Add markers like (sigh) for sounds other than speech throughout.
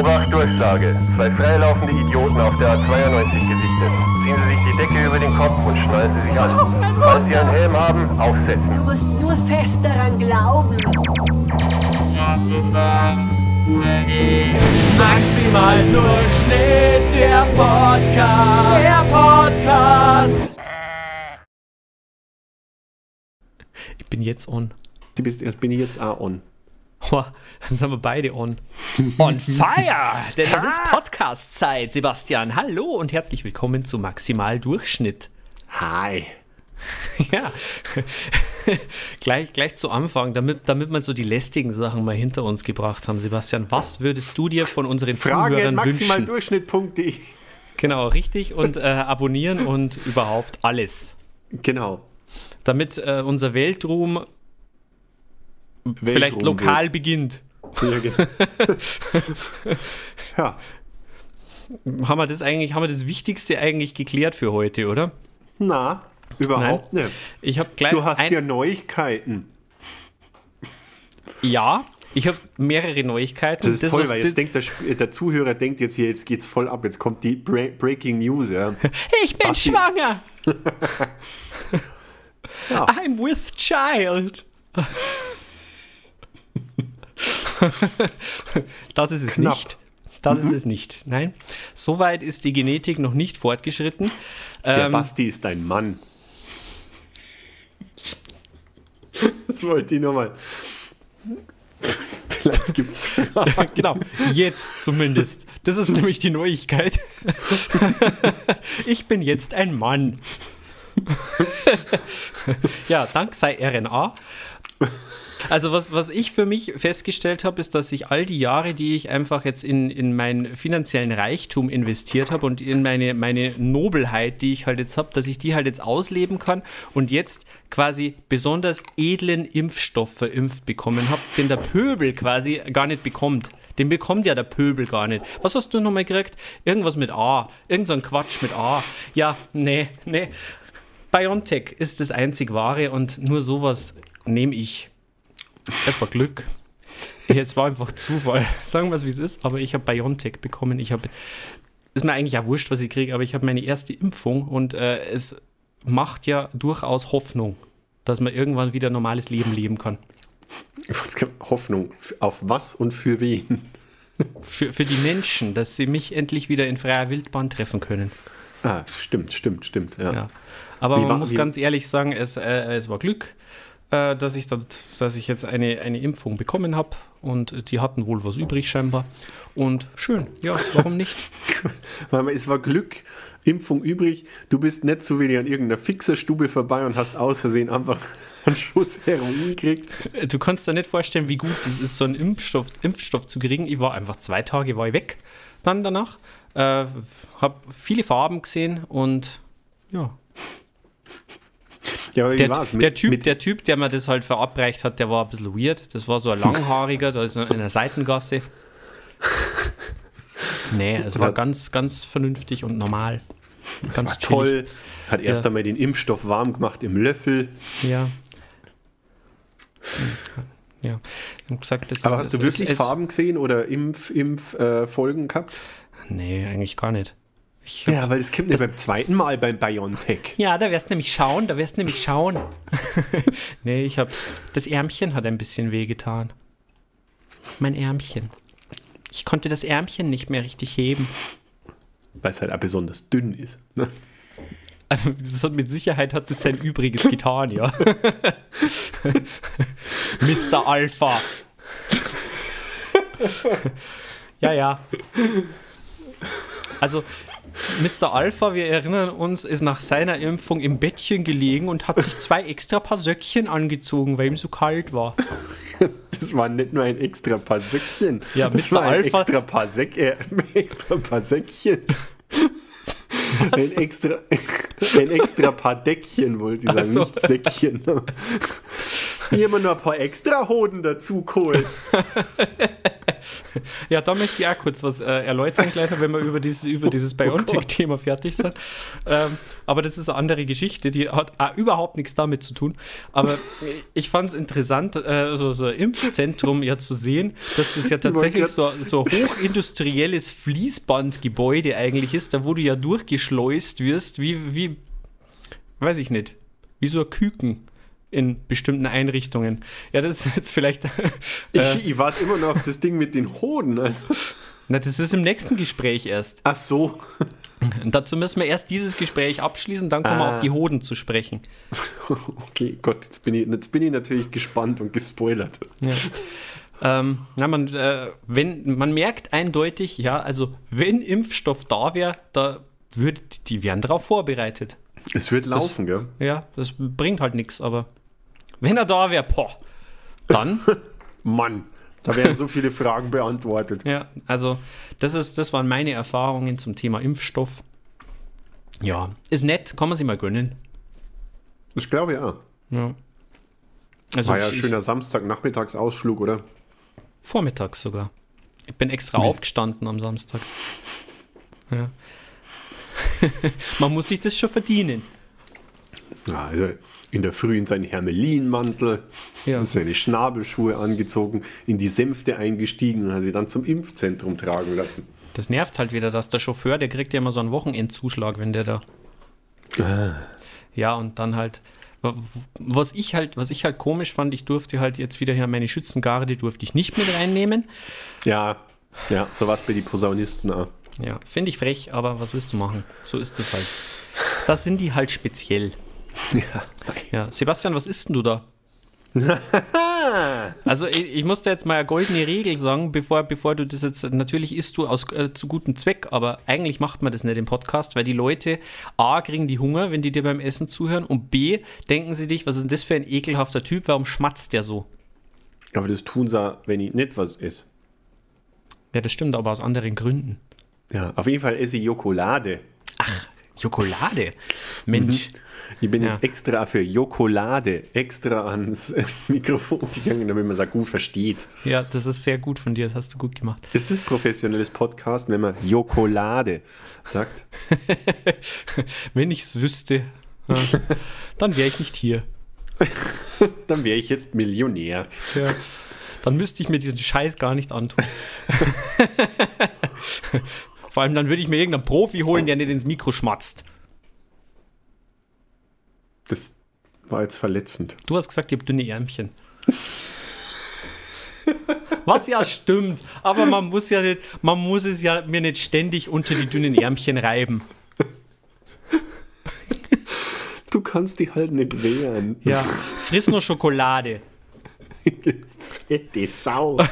Obacht, Durchsage. Zwei freilaufende Idioten auf der A92 gesichtet. Ziehen Sie sich die Decke über den Kopf und schnallen Sie sich an. Falls Sie einen Helm haben, aufsetzen. Du musst nur fest daran glauben. Maximal Durchschnitt, der Podcast. Der Podcast. Ich bin jetzt on. Du bist, jetzt bin ich jetzt auch on. Dann sind wir beide on. On fire! (laughs) Denn das ist Podcast-Zeit, Sebastian. Hallo und herzlich willkommen zu Maximal Durchschnitt. Hi. (laughs) Ja, (laughs) gleich, gleich zu Anfang, damit, damit wir so die lästigen Sachen mal hinter uns gebracht haben, Sebastian. Was würdest du dir von unseren Frage Zuhörern wünschen? maximaldurchschnitt.de. Genau, richtig. Und äh, abonnieren und überhaupt alles. Genau. Damit äh, unser Weltruhm, vielleicht Weltruhm lokal beginnt. Ja, genau. (laughs) ja, Haben wir das eigentlich, haben wir das Wichtigste eigentlich geklärt für heute, oder? na, überhaupt nicht. Ich habe gleich Du hast ja Neuigkeiten. ja, ich habe mehrere Neuigkeiten. Das ist toll, was- weil jetzt denkt der, Sp- der Zuhörer denkt jetzt hier, jetzt geht's voll ab, jetzt kommt die Bra Breaking News, ja. (laughs) ich bin Basti- schwanger. (laughs) Ja. I'm with child. (laughs) das ist es Knapp. nicht. Das ist es nicht. Nein. Soweit ist die Genetik noch nicht fortgeschritten. Der Ähm, Basti ist ein Mann. Das wollte ich nochmal. Vielleicht gibt's. (laughs) genau, jetzt zumindest. Das ist nämlich die Neuigkeit. (laughs) ich bin jetzt ein Mann. ja, dank sei RNA. (laughs) Also was, was ich für mich festgestellt habe, ist, dass ich all die Jahre, die ich einfach jetzt in, in meinen finanziellen Reichtum investiert habe und in meine, meine Nobelheit, die ich halt jetzt habe, dass ich die halt jetzt ausleben kann und jetzt quasi besonders edlen Impfstoff verimpft bekommen habe, den der Pöbel quasi gar nicht bekommt. Den bekommt ja der Pöbel gar nicht. Was hast du nochmal gekriegt? Irgendwas mit A. Irgend so ein Quatsch mit A. Ja, nee, nee. BioNTech ist das einzig wahre und nur sowas nehme ich. Es war Glück. Es war einfach Zufall. (laughs) Sagen wir es, wie es ist. Aber ich habe BioNTech bekommen. Ich habe. Ist mir eigentlich ja wurscht, was ich kriege, aber ich habe meine erste Impfung und äh, es macht ja durchaus Hoffnung, dass man irgendwann wieder ein normales Leben leben kann. Hoffnung. Auf was und für wen? (laughs) Für, für die Menschen, dass sie mich endlich wieder in freier Wildbahn treffen können. Ah, stimmt, stimmt, stimmt. Ja. Ja. Aber Wie man war- muss ganz ehrlich sagen, es, äh, es war Glück, äh, dass, ich dat, dass ich jetzt eine, eine Impfung bekommen habe und die hatten wohl was übrig scheinbar. Und schön, ja, warum nicht? (laughs) Weil es war Glück, Impfung übrig. Du bist nicht so wie an irgendeiner Fixerstube vorbei und hast aus Versehen einfach (laughs) einen Schuss Heroin gekriegt. Du kannst dir nicht vorstellen, wie gut das ist, so einen Impfstoff, Impfstoff zu kriegen. Ich war einfach zwei Tage war ich weg dann danach. Äh, habe viele Farben gesehen und ja, Ja, aber wie Der, war's? der, typ, der Typ, der mir das halt verabreicht hat, der war ein bisschen weird. Das war so ein langhaariger, da ist in einer Seitengasse. Nee, es war ganz, ganz vernünftig und normal. Ganz war toll. Hat erst Ja. einmal den Impfstoff warm gemacht im Löffel. Ja. Ja. Ich hab gesagt, das, Aber hast du es- wirklich Farben gesehen oder Impf, Impf äh, Folgen gehabt? Nee, eigentlich gar nicht. Hab, Ja, weil das kommt nicht beim zweiten Mal beim BioNTech. Ja, da wirst du nämlich schauen, da wirst du nämlich schauen. (laughs) nee, ich habe das Ärmchen hat ein bisschen wehgetan. Mein Ärmchen. Ich konnte das Ärmchen nicht mehr richtig heben. Weil es halt auch besonders dünn ist. Ne? Also, (laughs) das mit Sicherheit hat das sein Übriges getan, ja. (laughs) Mr. Alpha. ja, ja. Also, Mr. Alpha, wir erinnern uns, ist nach seiner Impfung im Bettchen gelegen und hat sich zwei extra Paar Söckchen angezogen, weil ihm so kalt war. (laughs) Das war nicht nur ein extra paar Säckchen. Ja, das Mr. war ein Alpha- extra paar, Säck, äh, (laughs) extra paar Säckchen. (laughs) Ein extra, ein extra paar Deckchen, wollte ich sagen, so. nicht Säckchen. Hier haben wir noch ein paar extra Hoden dazu geholt. ja, da möchte ich auch kurz was äh, erläutern, gleich, wenn wir über dieses, über dieses Biontech-Thema fertig sind. Ähm, aber das ist eine andere Geschichte, die hat auch überhaupt nichts damit zu tun. Aber ich fand es interessant, äh, so, so ein Impfzentrum ja zu sehen, dass das ja tatsächlich so, so ein hochindustrielles Fließbandgebäude eigentlich ist, da wo du ja durchgeschleust wirst, wie, wie weiß ich nicht, wie so ein Küken in bestimmten Einrichtungen. Ja, das ist jetzt vielleicht. (laughs) Äh, ich, ich warte immer noch auf das Ding mit den Hoden. Also. Na, das ist im nächsten Gespräch erst. Ach so. Und dazu müssen wir erst dieses Gespräch abschließen, dann kommen ah. wir auf die Hoden zu sprechen. (laughs) Okay, Gott, jetzt bin ich, jetzt bin ich natürlich gespannt und gespoilert. Ja. Ähm, na, man, äh, wenn, man merkt eindeutig, ja, also wenn Impfstoff da wäre, da würde, die wären darauf vorbereitet. Es wird laufen, das, gell? Ja, das bringt halt nichts, aber wenn er da wäre, boah, dann. (laughs) Mann, da werden so viele Fragen beantwortet. Ja, also das, ist, das waren meine Erfahrungen zum Thema Impfstoff. Ja, ist nett, kann man sich mal gönnen. Das glaube ich auch. Ja. Also War ja ein schöner Samstagnachmittagsausflug, oder? Vormittags sogar. Ich bin extra nee. aufgestanden am Samstag. Ja. (laughs) Man muss sich das schon verdienen. Ja, also in der Früh in seinen Hermelinmantel, ja. seine Schnabelschuhe angezogen, in die Sänfte eingestiegen und hat sie dann zum Impfzentrum tragen lassen. Das nervt halt wieder, dass der Chauffeur, der kriegt ja immer so einen Wochenendzuschlag, wenn der da. Ah. Ja, und dann halt. Was ich halt, was ich halt komisch fand, ich durfte halt jetzt wieder hier meine Schützengarde durfte ich nicht mit reinnehmen. Ja, ja, so was bei den Posaunisten auch. Ja, finde ich frech, aber was willst du machen? So ist es halt. Das sind die halt speziell. (laughs) Ja. ja. Sebastian, was isst denn du da? (laughs) also ich, ich muss dir jetzt mal eine goldene Regel sagen, bevor, bevor du das jetzt, natürlich isst du aus, äh, zu gutem Zweck, aber eigentlich macht man das nicht im Podcast, weil die Leute A, kriegen die Hunger, wenn die dir beim Essen zuhören und B, denken sie dich, was ist denn das für ein ekelhafter Typ, warum schmatzt der so? Aber das tun sie, wenn ich nicht was esse. Ja, das stimmt, aber aus anderen Gründen. Ja, auf jeden Fall esse ich Jokolade. Ach, Jokolade? Mensch. Mhm. Ich bin ja. jetzt extra für Jokolade extra ans (laughs) Mikrofon gegangen, damit man es auch gut versteht. Ja, das ist sehr gut von dir, das hast du gut gemacht. Ist das professionelles Podcast, wenn man Jokolade sagt? (laughs) wenn ich es wüsste, dann wäre ich nicht hier. (laughs) dann wäre ich jetzt Millionär. Ja. Dann müsste ich mir diesen Scheiß gar nicht antun. Vor allem dann würde ich mir irgendeinen Profi holen, der nicht ins Mikro schmatzt. Das war jetzt verletzend. Du hast gesagt, ich habe dünne Ärmchen. Was ja stimmt, aber man muss ja nicht, man muss es ja mir nicht ständig unter die dünnen Ärmchen reiben. Du kannst die halt nicht wehren. Ja, friss nur Schokolade. (laughs) Fette Sau. (laughs)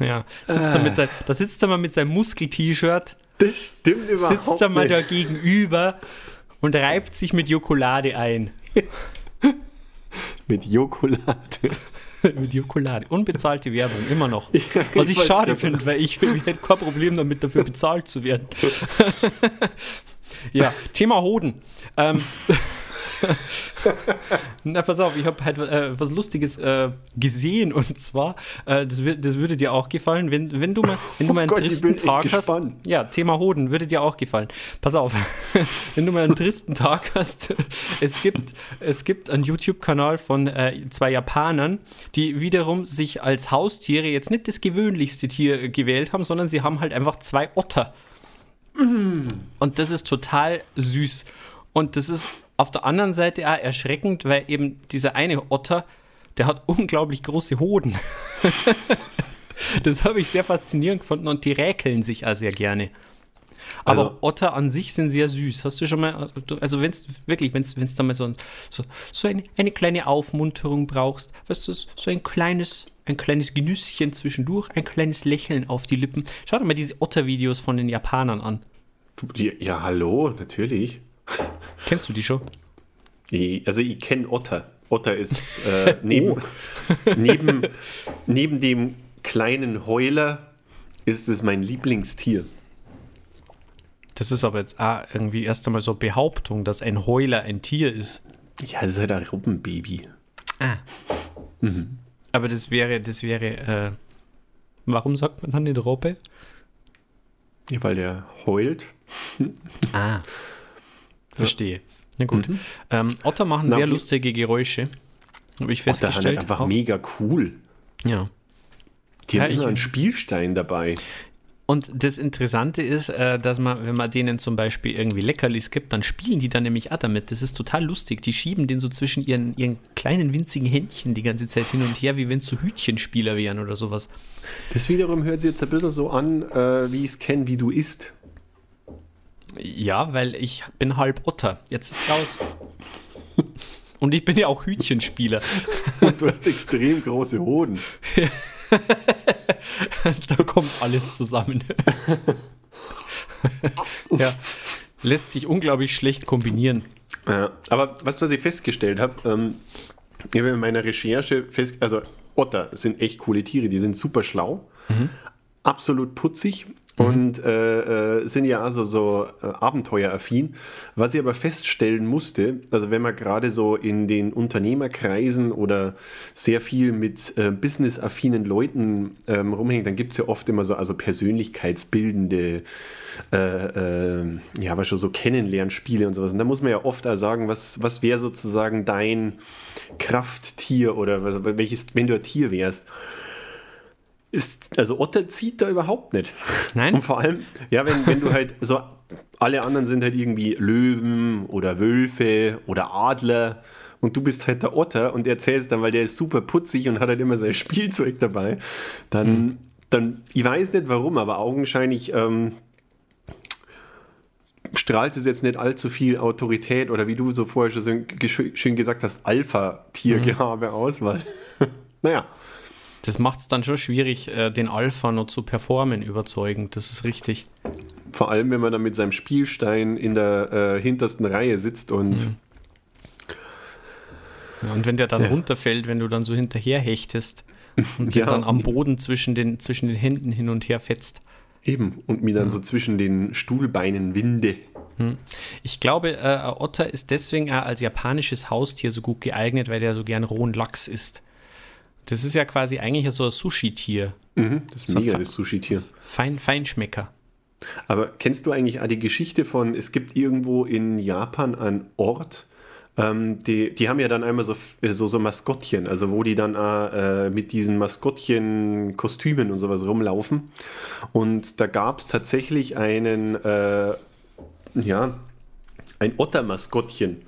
(laughs) Ja, sitzt mit sein, da sitzt er mal mit seinem Muskel-T-Shirt. Das stimmt überhaupt Sitzt er mal nicht. da gegenüber und reibt sich mit Jokolade ein. mit Jokolade. (laughs) mit Jokolade. Unbezahlte Werbung, immer noch. (laughs) Ja, Was ich, ich schade finde, weil ich, ich hätte kein Problem damit, dafür bezahlt zu werden. ja, Thema Hoden. Ähm, (laughs) Na, pass auf, ich habe halt äh, was Lustiges äh, gesehen und zwar, äh, das, das, würde dir auch gefallen, wenn, wenn du mal, wenn du mal einen oh Gott, tristen Tag hast. Gespannt. Ja, Thema Hoden würde dir auch gefallen. Pass auf, (laughs) wenn du mal einen tristen Tag hast, (laughs) es gibt, es gibt einen YouTube-Kanal von äh, zwei Japanern, die wiederum sich als Haustiere jetzt nicht das gewöhnlichste Tier gewählt haben, sondern sie haben halt einfach zwei Otter. Und das ist total süß. Und das ist auf der anderen Seite auch erschreckend, weil eben dieser eine Otter, der hat unglaublich große Hoden. (laughs) das habe ich sehr faszinierend gefunden und die räkeln sich auch sehr gerne. Aber also, Otter an sich sind sehr süß. Hast du schon mal, also wenn es wirklich, wenn es da mal so, so, so eine, eine, kleine Aufmunterung brauchst, weißt du, so ein kleines, ein kleines Genüsschen zwischendurch, ein kleines Lächeln auf die Lippen. Schau dir mal diese Otter-Videos von den Japanern an. Ja, hallo, natürlich. Kennst du die schon? also ich kenne Otter. Otter ist äh, (laughs) neben, oh. neben, neben dem kleinen Heuler ist es mein Lieblingstier. Das ist aber jetzt auch irgendwie erst einmal so Behauptung, dass ein Heuler ein Tier ist. Ja, das ist halt ein Robbenbaby. Ah. Mhm. Aber das wäre, das wäre, äh, warum sagt man dann nicht Robbe? Ja, weil der heult. ah. Verstehe. Na gut. Mhm. Ähm, Otter machen Na, sehr lustige Geräusche. Habe ich festgestellt. Otter einfach auch. mega cool. Ja. Die ja, haben immer einen Spielstein dabei. Und das Interessante ist, äh, dass man, wenn man denen zum Beispiel irgendwie Leckerlis gibt, dann spielen die dann nämlich auch damit. Das ist total lustig. Die schieben den so zwischen ihren, ihren kleinen winzigen Händchen die ganze Zeit hin und her, wie wenn es so Hütchenspieler wären oder sowas. Das wiederum hört sich jetzt ein bisschen so an, äh, wie ich es kenne, wie du isst. Ja, weil ich bin halb Otter. Jetzt ist raus. Und ich bin ja auch Hütchenspieler. Und du hast extrem große Hoden. (laughs) da kommt alles zusammen. ja, lässt sich unglaublich schlecht kombinieren. Ja, aber was, was ich festgestellt habe, ähm, ich habe in meiner Recherche fest, also Otter sind echt coole Tiere, die sind super schlau, mhm. absolut putzig. Und äh, äh, sind ja also so äh, abenteueraffin. Was ich aber feststellen musste, also wenn man gerade so in den Unternehmerkreisen oder sehr viel mit äh, businessaffinen Leuten ähm, rumhängt, dann gibt es ja oft immer so also persönlichkeitsbildende äh, äh, ja, aber schon so Kennenlernspiele und sowas. Und da muss man ja oft auch sagen, was, was wäre sozusagen dein Krafttier oder welches, wenn du ein Tier wärst ist, also Otter zieht da überhaupt nicht. Nein. Und vor allem, ja, wenn, wenn du halt so, alle anderen sind halt irgendwie Löwen oder Wölfe oder Adler und du bist halt der Otter und erzählst dann, weil der ist super putzig und hat halt immer sein (laughs) Spielzeug dabei, dann, mhm. dann ich weiß nicht warum, aber augenscheinlich ähm, strahlt es jetzt nicht allzu viel Autorität oder wie du so vorher schon schön gesagt hast, Alpha-Tiergehabe mhm. aus, weil, (laughs) naja. Das macht es dann schon schwierig, äh, den Alpha noch zu performen, überzeugend. Das ist richtig. Vor allem, wenn man dann mit seinem Spielstein in der äh, hintersten Reihe sitzt und. Mhm. Ja, und wenn der dann ja. runterfällt, wenn du dann so hinterher hechtest und (laughs) ja. dann am Boden zwischen den, zwischen den Händen hin und her fetzt. Eben, und mir dann ja. so zwischen den Stuhlbeinen winde. Hm. Ich glaube, äh, Otter ist deswegen als japanisches Haustier so gut geeignet, weil der so gern rohen Lachs isst. Das ist ja quasi eigentlich so ein Sushi-Tier. Mhm, das ist so mega, das Sushi-Tier. Fein, Feinschmecker. Aber kennst du eigentlich auch die Geschichte von, es gibt irgendwo in Japan einen Ort, ähm, die, die haben ja dann einmal so, so, so Maskottchen, also wo die dann äh, mit diesen Maskottchen-Kostümen und sowas rumlaufen. Und da gab es tatsächlich einen, äh, ja, ein Otter-Maskottchen.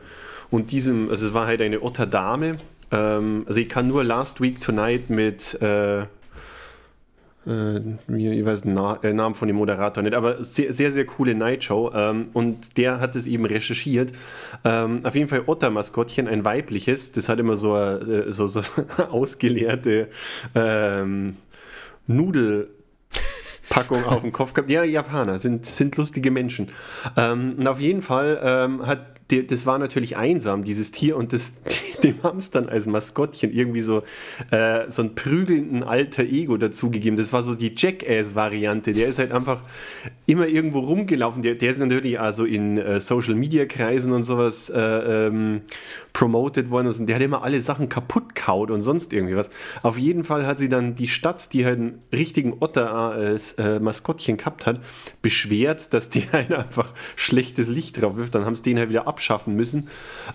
Und diesem, also es war halt eine Otterdame, ähm, also ich kann nur Last Week Tonight mit äh, äh, ich weiß den Na äh, Namen von dem Moderator nicht, aber sehr, sehr, sehr coole Nightshow. Ähm, und der hat es eben recherchiert. Ähm, auf jeden Fall Otter-Maskottchen, ein weibliches, das hat immer so, äh, so, so (laughs) ausgeleerte ähm, Nudel. Packung (laughs) auf dem Kopf gehabt. Ja, Japaner sind, sind lustige Menschen. Ähm, und auf jeden Fall ähm, hat die, das war natürlich einsam, dieses Tier, und das, (laughs) dem dann als Maskottchen irgendwie so, äh, so einen prügelnden alter Ego dazugegeben. Das war so die Jackass-Variante. Der ist halt einfach immer irgendwo rumgelaufen. Der, der ist natürlich also in äh, Social-Media-Kreisen und sowas äh, ähm, promoted worden. Und der hat immer alle Sachen kaputt kaut und sonst irgendwie was. Auf jeden Fall hat sie dann die Stadt, die halt einen richtigen Otter als äh, Maskottchen gehabt hat, beschwert, dass die (laughs) halt einfach schlechtes Licht drauf wirft. Dann haben sie den halt wieder abschaffen müssen.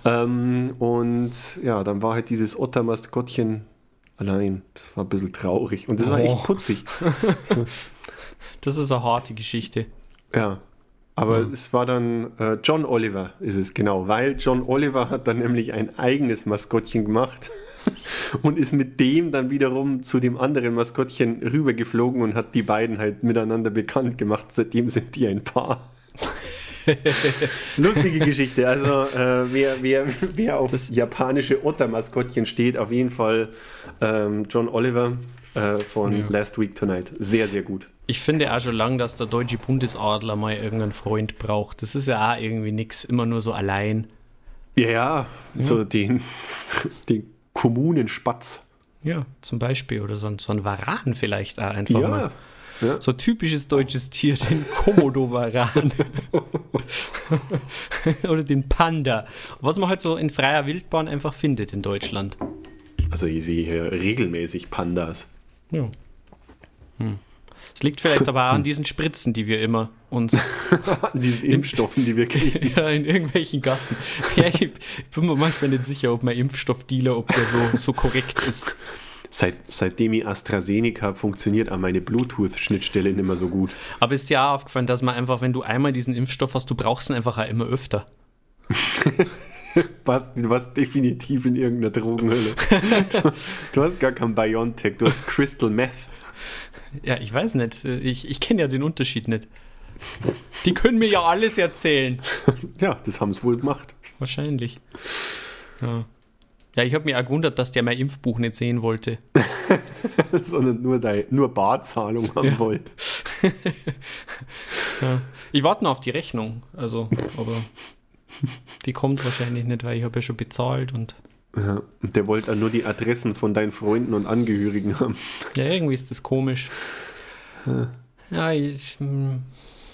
Ähm, und ja, dann war halt dieses Otter-Maskottchen allein. Das war ein bisschen traurig. Und das oh. war echt oh. putzig. (laughs) das ist eine harte Geschichte. Ja. Aber mhm. es war dann äh, John Oliver, ist es genau, weil John Oliver hat dann nämlich ein eigenes Maskottchen gemacht (laughs) und ist mit dem dann wiederum zu dem anderen Maskottchen rübergeflogen und hat die beiden halt miteinander bekannt gemacht. Seitdem sind die ein Paar. Lustige Geschichte. Also äh, wer, wer, wer auf das japanische Otter-Maskottchen steht, auf jeden Fall ähm, John Oliver äh, von ja. Last Week Tonight. Sehr, sehr gut. Ich finde auch schon lange, dass der deutsche Bundesadler mal irgendeinen Freund braucht. Das ist ja auch irgendwie nichts, immer nur so allein. Ja, ja, ja. so den, den Kommunenspatz. Ja, zum Beispiel. Oder so ein, so ein Varan vielleicht auch einfach ja. mal. Ja. So typisches deutsches Tier, den Komodo-Varan. (laughs) Oder den Panda. Was man halt so in freier Wildbahn einfach findet in Deutschland. Also ich sehe hier regelmäßig Pandas. Ja. Hm. Es liegt vielleicht aber auch an diesen Spritzen, die wir immer uns. (laughs) an diesen Impfstoffen, die wir kriegen. (laughs) ja, in irgendwelchen Gassen. Ja, ich bin mir manchmal nicht sicher, ob mein Impfstoffdealer, ob der so, so korrekt ist. Seit, seitdem ich AstraZeneca funktioniert an meine Bluetooth-Schnittstelle nicht mehr so gut. Aber ist auch aufgefallen, dass man einfach, wenn du einmal diesen Impfstoff hast, du brauchst ihn einfach auch immer öfter. (laughs) warst, du warst definitiv in irgendeiner Drogenhölle. du, (laughs) du hast gar kein Biontech, du hast Crystal Meth. Ja, ich weiß nicht. Ich, ich kenne ja den Unterschied nicht. Die können mir ja alles erzählen. (laughs) Ja, das haben sie wohl gemacht. Wahrscheinlich. Ja. Ja, ich habe mich auch gewundert, dass der mein Impfbuch nicht sehen wollte. (laughs) Sondern nur, dein, nur Barzahlung haben ja. wollte. (laughs) ja. Ich warte noch auf die Rechnung. Also, aber die kommt wahrscheinlich nicht, weil ich habe ja schon bezahlt und. Ja, und der wollte nur die Adressen von deinen Freunden und Angehörigen haben. Ja, irgendwie ist das komisch. Ja, ja ich. Hm,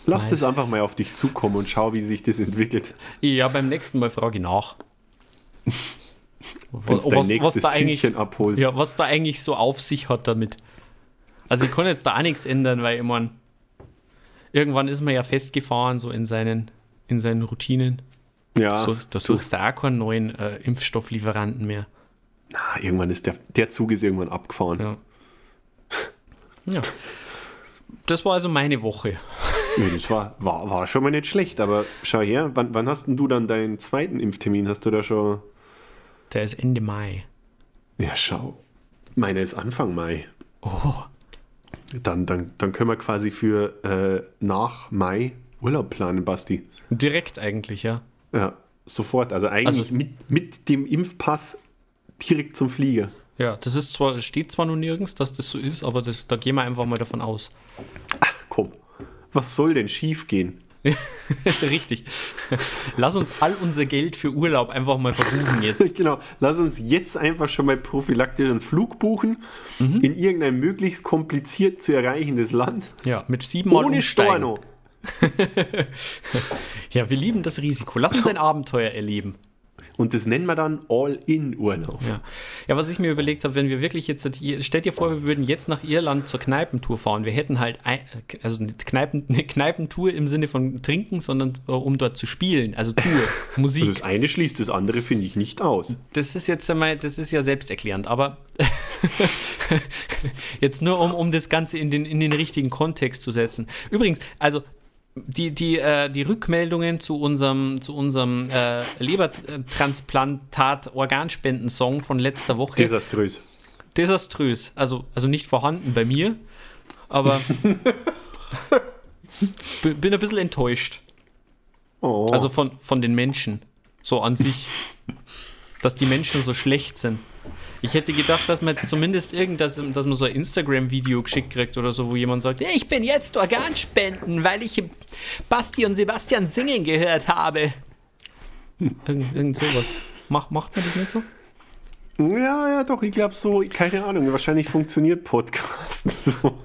Lass das einfach mal auf dich zukommen und schau, wie sich das entwickelt. Ja, beim nächsten Mal frage ich nach. Was, was, was, da eigentlich. Ja, was da eigentlich so auf sich hat damit. Also ich kann jetzt da auch nichts ändern, weil ich meine, irgendwann ist man ja festgefahren, so in seinen, in seinen Routinen. Ja. So, da suchst du auch keinen neuen äh, Impfstofflieferanten mehr. Na, irgendwann ist der, der Zug ist irgendwann abgefahren. Ja. ja. Das war also meine Woche. Nee, das war, war, war schon mal nicht schlecht, aber schau her, wann, wann hast denn du dann deinen zweiten Impftermin? Hast du da schon. Der ist Ende Mai. Ja, schau. Meine ist Anfang Mai. Oh. Dann, dann, dann können wir quasi für äh, nach Mai Urlaub planen, Basti. Direkt eigentlich, ja. Ja, sofort. Also eigentlich also, mit, mit dem Impfpass direkt zum Flieger. Ja, das ist zwar, steht zwar noch nirgends, dass das so ist, aber das, da gehen wir einfach mal davon aus. Ach, komm. Was soll denn schief gehen? (laughs) Richtig. Lass uns all unser Geld für Urlaub einfach mal verbuchen jetzt. (laughs) genau. Lass uns jetzt einfach schon mal prophylaktisch einen Flug buchen mhm. in irgendein möglichst kompliziert zu erreichendes Land. Ja, mit siebenmal Ohne Storno. (laughs) ja, wir lieben das Risiko. Lass uns ein Abenteuer erleben. Und das nennen wir dann All-In-Urlaub. Ja. ja, was ich mir überlegt habe, wenn wir wirklich jetzt, stell dir vor, wir würden jetzt nach Irland zur Kneipentour fahren. Wir hätten halt, ein, also eine, Kneipen, eine Kneipentour im Sinne von trinken, sondern uh, um dort zu spielen. Also Tour, (laughs) Musik. Also das eine schließt das andere, finde ich, nicht aus. Das ist jetzt einmal, das ist ja selbsterklärend, aber (laughs) jetzt nur um, um das Ganze in den, in den richtigen Kontext zu setzen. Übrigens, also die, die, äh, die Rückmeldungen zu unserem, zu unserem äh, Lebertransplantat-Organspenden-Song von letzter Woche. Desaströs. Desaströs. Also, also nicht vorhanden bei mir, aber (laughs) bin ein bisschen enttäuscht. Oh. Also von, von den Menschen. So an sich. dass die Menschen so schlecht sind. Ich hätte gedacht, dass man jetzt zumindest irgendwas, dass man so ein Instagram-Video geschickt kriegt oder so, wo jemand sagt, ich bin jetzt Organspenden, weil ich Basti und Sebastian singen gehört habe. Irgend, irgend sowas. Mach, macht man das nicht so? Ja, ja, doch, ich glaube so, keine Ahnung, wahrscheinlich funktioniert Podcast (laughs) so.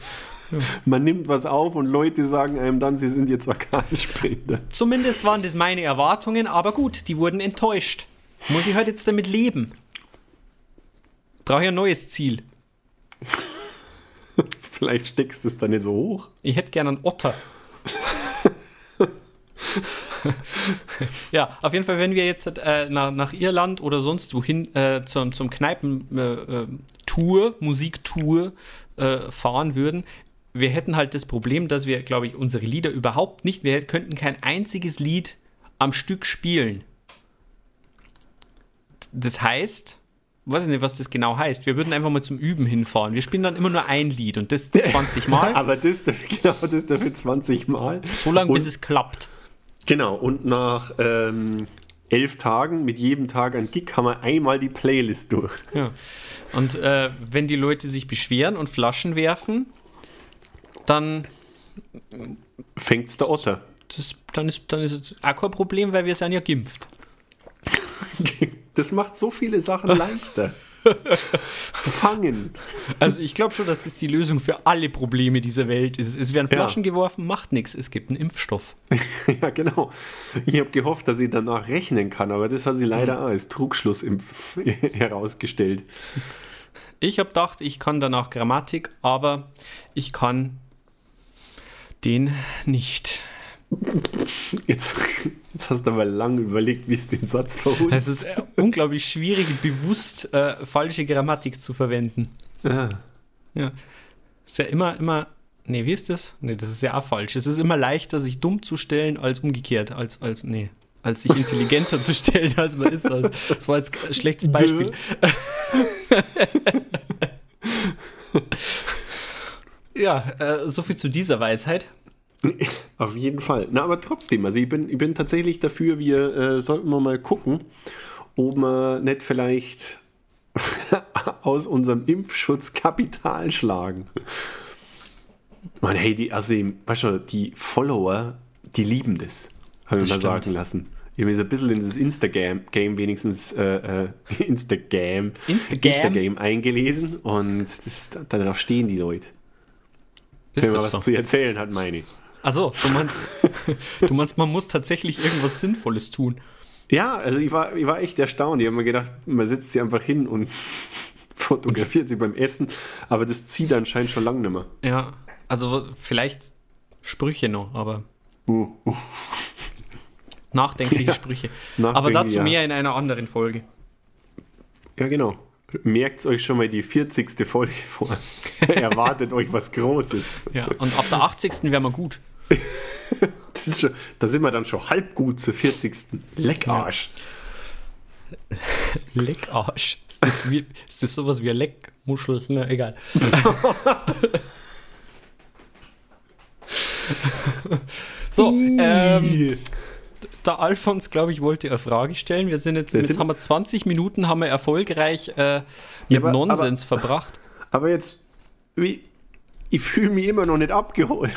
Ja. Man nimmt was auf und Leute sagen einem dann, sie sind jetzt Organspender. Zumindest waren das meine Erwartungen, aber gut, die wurden enttäuscht. Muss ich halt jetzt damit leben? Brauche ich ein neues Ziel. (laughs) Vielleicht steckst du es dann nicht so hoch. Ich hätte gerne einen Otter. (laughs) ja, auf jeden Fall, wenn wir jetzt äh, nach, nach, Irland oder sonst wohin äh, zum, zum Kneipen-Tour, äh, Musiktour äh, fahren würden, wir hätten halt das Problem, dass wir, glaube ich, unsere Lieder überhaupt nicht, wir könnten kein einziges Lied am Stück spielen. Das heißt, weiß ich nicht, was das genau heißt. Wir würden einfach mal zum Üben hinfahren. Wir spielen dann immer nur ein Lied und das (laughs) 20 Mal. Aber das genau, das dafür 20 Mal. So lange, bis es klappt. Genau, und nach ähm, elf Tagen, mit jedem Tag ein Gig, haben wir einmal die Playlist durch. Ja. Und äh, wenn die Leute sich beschweren und Flaschen werfen, dann fängt es der Otter. Das, dann, ist, dann ist es auch kein Problem, weil wir sind ja geimpft. (laughs) Das macht so viele Sachen leichter. (laughs) Fangen. Also ich glaube schon, dass das die Lösung für alle Probleme dieser Welt ist. Es werden Ja. Flaschen geworfen, macht nichts. Es gibt einen Impfstoff. (laughs) ja, genau. Ich habe gehofft, dass sie danach rechnen kann, aber das hat sie leider auch als Trugschluss im, (laughs) herausgestellt. Ich habe gedacht, ich kann danach Grammatik, aber ich kann den nicht. Jetzt, jetzt hast du aber lang überlegt, wie es den Satz verholt. Es ist äh, unglaublich schwierig, bewusst äh, falsche Grammatik zu verwenden. Ah, Ja. Ist ja immer, immer. Nee, wie ist das? Nee, das ist ja auch falsch. Es ist immer leichter, sich dumm zu stellen, als umgekehrt. Als, als, nee. Als sich intelligenter zu stellen, als man ist. Also, das war jetzt ein schlechtes Beispiel. (laughs) ja, äh, soviel zu dieser Weisheit. (laughs) auf jeden Fall. Na, aber trotzdem, also ich bin, ich bin tatsächlich dafür, wir äh, sollten wir mal gucken, ob wir nicht vielleicht (laughs) aus unserem Impfschutz Kapital schlagen. Man, hey, die, also die, weißt du, die Follower, die lieben das, habe ich Das mal stimmt. sagen lassen. Ich habe mich so ein bisschen in das Instagram-Game wenigstens äh, äh, (laughs) Instagram, Instagram? Instagram eingelesen und das, darauf stehen die Leute. Ist Wenn man was so? zu erzählen hat, meine ich. Achso, du meinst, (laughs) du meinst, man muss tatsächlich irgendwas Sinnvolles tun. Ja, also ich war, ich war echt erstaunt. Ich habe mir gedacht, man setzt sie einfach hin und (laughs) fotografiert sie beim Essen, aber das zieht anscheinend schon lange nicht mehr. Ja, also vielleicht Sprüche noch, aber Uh, uh. nachdenkliche (laughs) Ja, Sprüche. Aber dazu ja. mehr in einer anderen Folge. Ja, genau. Merkt euch schon mal die 40. Folge vor. Erwartet euch was Großes. Ja, und ab der 80. wären wir gut. Das ist schon, da sind wir dann schon halb gut zur 40. Leckarsch. (laughs) Leckarsch. Ist das, wie, ist das sowas wie eine Leckmuschel? Na, egal. (laughs) so, ähm, der Alfons, glaube ich, wollte eine Frage stellen. Wir sind jetzt, jetzt sind- haben wir 20 Minuten, haben wir erfolgreich äh, mit aber- Nonsens verbracht. Aber jetzt, wie, ich fühle mich immer noch nicht abgeholt.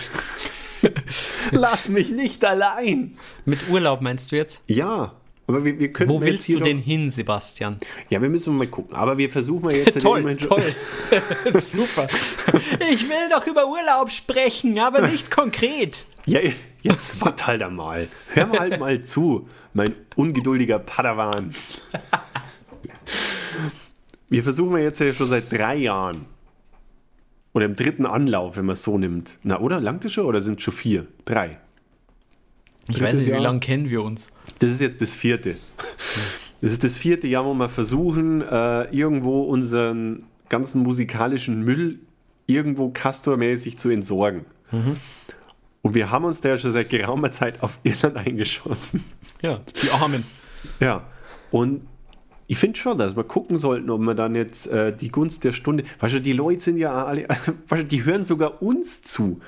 (laughs) Lass mich nicht allein. Mit Urlaub meinst du jetzt? Ja, aber wir, wir können Wo willst du denn hin, Sebastian? Ja, wir müssen mal gucken. Aber wir versuchen mal jetzt. (laughs) toll, toll. (laughs) Super. Ich will doch über Urlaub sprechen, aber nicht konkret. Ja, jetzt wart halt einmal. Hör mal halt mal zu, mein ungeduldiger Padawan. Wir versuchen ja jetzt ja schon seit drei Jahren. Oder im dritten Anlauf, wenn man es so nimmt. Na, oder? Langt es schon oder sind es schon vier? Drei. Ich Drittes weiß nicht, wie Jahr. lange kennen wir uns. Das ist jetzt das vierte. Das ist das vierte Jahr, wo wir versuchen, äh, irgendwo unseren ganzen musikalischen Müll irgendwo castormäßig zu entsorgen. Und wir haben uns da ja schon seit geraumer Zeit auf Irland (laughs) eingeschossen. Ja, die Armen. Ja. Und ich finde schon, dass wir gucken sollten, ob wir dann jetzt äh, die Gunst der Stunde. Weißt du, die Leute sind ja alle, (laughs) weißt du, die hören sogar uns zu.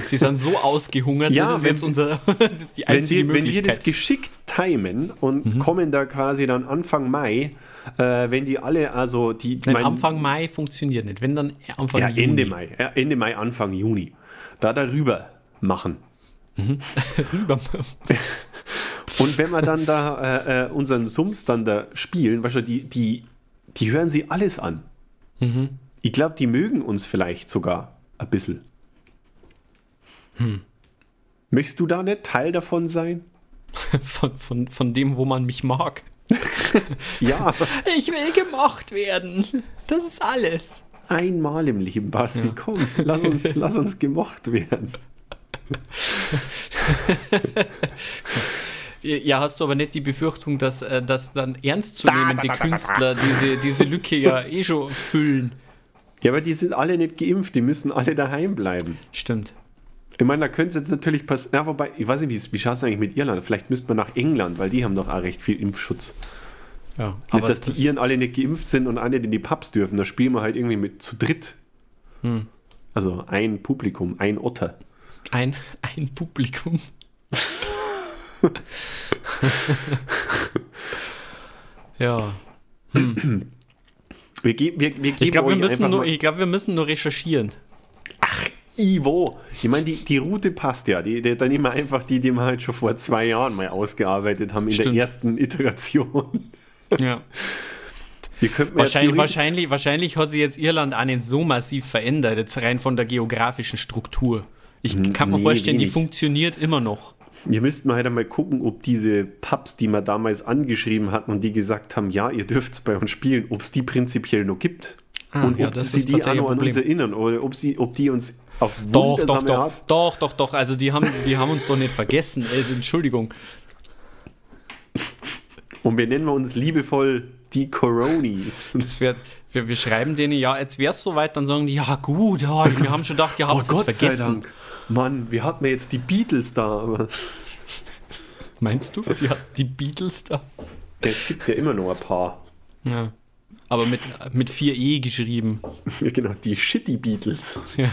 Sie sind so ausgehungert, Ja, das ist wenn- jetzt unser, (laughs) das ist die Wenn, einzige die, wenn wir das Möglichkeit. geschickt timen und kommen da quasi dann Anfang Mai, äh, wenn die alle, also die. Nein, mein- Anfang Mai funktioniert nicht. Wenn dann Anfang Ja, Juni. Ende Mai. Ja, Ende Mai, Anfang Juni. Da darüber machen. (laughs) Rüber. Und wenn wir dann da äh, äh, unseren Sums dann da spielen, weißt du, die, die, die hören sie alles an. Ich glaube, die mögen uns vielleicht sogar ein bisschen. Möchtest du da nicht Teil davon sein? (laughs) Von, von, von dem, wo man mich mag. (laughs) Ja, (laughs) Ich will gemocht werden. Das ist alles. einmal im Leben, Basti. Ja. Komm, lass uns, lass uns gemocht werden. Ja, hast du aber nicht die Befürchtung, dass, äh, dass dann ernstzunehmende Künstler diese, diese Lücke ja (laughs) eh schon füllen. Ja, aber die sind alle nicht geimpft, die müssen alle daheim bleiben. Stimmt. Ich meine, da könnte es jetzt natürlich passieren. Ja, wobei, ich weiß nicht, wie, wie schaut es eigentlich mit Irland? Vielleicht müsste man nach England, weil die haben doch auch recht viel Impfschutz. Ja, nicht, dass die Iren alle nicht geimpft sind und alle in die Pubs dürfen. Da spielen wir halt irgendwie mit zu dritt. Hm. Also ein Publikum, ein Otter. ein, ein Publikum. (laughs) ja. Wir, ge wir, wir Ich glaube, wir, müssen nur- ich glaub, wir müssen nur recherchieren. Ach, Ivo. Ich meine, die, die Route passt ja. Die, die, dann nehmen wir einfach die, die wir halt schon vor zwei Jahren mal ausgearbeitet haben in Stimmt. der ersten Iteration. Ja. wahrscheinlich, wahrscheinlich, wahrscheinlich hat sich jetzt Irland auch nicht so massiv verändert, jetzt rein von der geografischen Struktur. Ich kann mir nee, vorstellen, wenig. die funktioniert immer noch. Wir müssten mal halt einmal gucken, ob diese Pubs, die wir damals angeschrieben hatten und die gesagt haben, ja, ihr dürft es bei uns spielen, ob es die prinzipiell noch gibt. Ah, und ja, ob sie die auch noch an uns erinnern oder ob, sie, ob die uns auf doch, doch, doch, Art doch, doch, doch, also die haben, die haben uns doch nicht vergessen. Also, Entschuldigung. Und wir nennen uns liebevoll die Coronis. Das wird, wir, wir schreiben denen, ja, jetzt wäre es soweit, dann sagen die, ja gut, ja, wir haben schon gedacht, ihr (laughs) habt oh, es vergessen. Mann, wir hatten ja jetzt die Beatles da. Aber Meinst du, die, die Beatles da? Es gibt ja immer noch ein paar. Ja. Aber mit, mit 4E geschrieben. Ja, genau, die Shitty Beatles. Ja.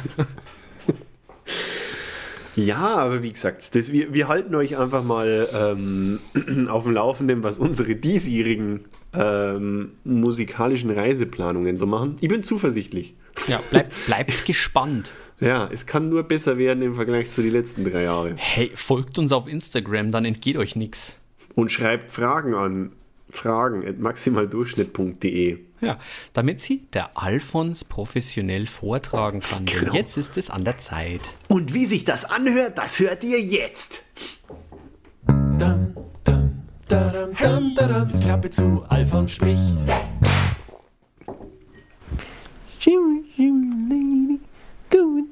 Ja, aber wie gesagt, das, wir, wir halten euch einfach mal ähm, (clears throat) auf dem Laufenden, was unsere diesjährigen ähm, musikalischen Reiseplanungen so machen. Ich bin zuversichtlich. Ja, bleib, bleibt gespannt. Ja, es kann nur besser werden im Vergleich zu den letzten drei Jahren. Hey, folgt uns auf Instagram, dann entgeht euch nichts. Und schreibt Fragen an fragen at maximaldurchschnitt.de. Ja, damit sie der Alfons professionell vortragen kann. Genau. Jetzt ist es an der Zeit. Und wie sich das anhört, das hört ihr jetzt. Dum, dum, dadum, dum, dadum. Jetzt Klappe zu, Alfons spricht.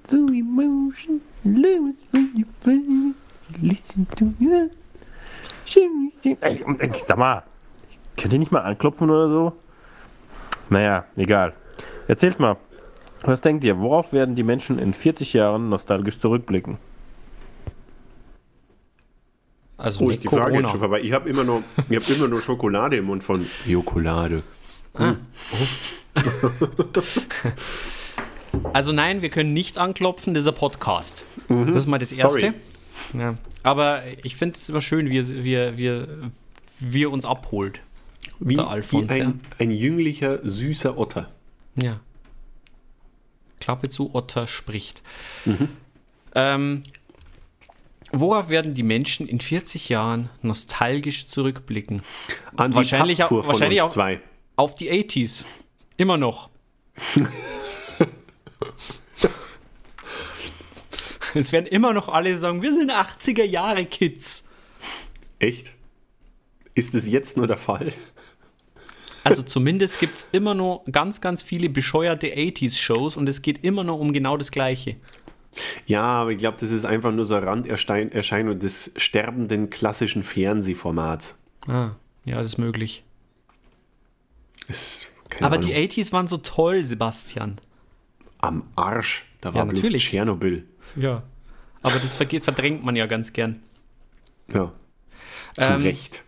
Through emotion, lose when you feel, listen to shimmy. Ey, sag mal, könnt ihr nicht mal anklopfen oder so? Naja, egal. Erzählt mal, was denkt ihr, worauf werden die Menschen in 40 Jahren nostalgisch zurückblicken? Also oh, ist die Frage jetzt schon vorbei. Ich habe immer, hab immer nur Schokolade im Mund von Jokolade. Ah. Hm. Oh. (laughs) (laughs) also nein, wir können nicht anklopfen, dieser Podcast. Mhm. Das ist mal das Erste. Ja. Aber ich finde es immer schön, wie, wie, wie, wie uns abholt. Wie, der Alfons, wie ein, ein jünglicher, süßer Otter. Ja. Klappe zu, Otter spricht. Mhm. Ähm, worauf werden die Menschen in 40 Jahren nostalgisch zurückblicken? An die wahrscheinlich auch, wahrscheinlich auch zwei. auf die 80s. Immer noch. (laughs) es werden immer noch alle sagen, wir sind 80er Jahre Kids. Echt? Ist es jetzt nur der Fall? Also zumindest gibt es immer noch ganz, ganz viele bescheuerte 80s-Shows und es geht immer noch um genau das Gleiche. Ja, aber ich glaube, das ist einfach nur so eine Randerscheinung des sterbenden klassischen Fernsehformats. Ah, ja, das ist möglich. Ist, aber Ahnung. die 80s waren so toll, Sebastian. Am Arsch. Da war ja, bloß natürlich. Tschernobyl. Ja. Aber das verdrängt man ja ganz gern. Ja. Zu ähm, Recht.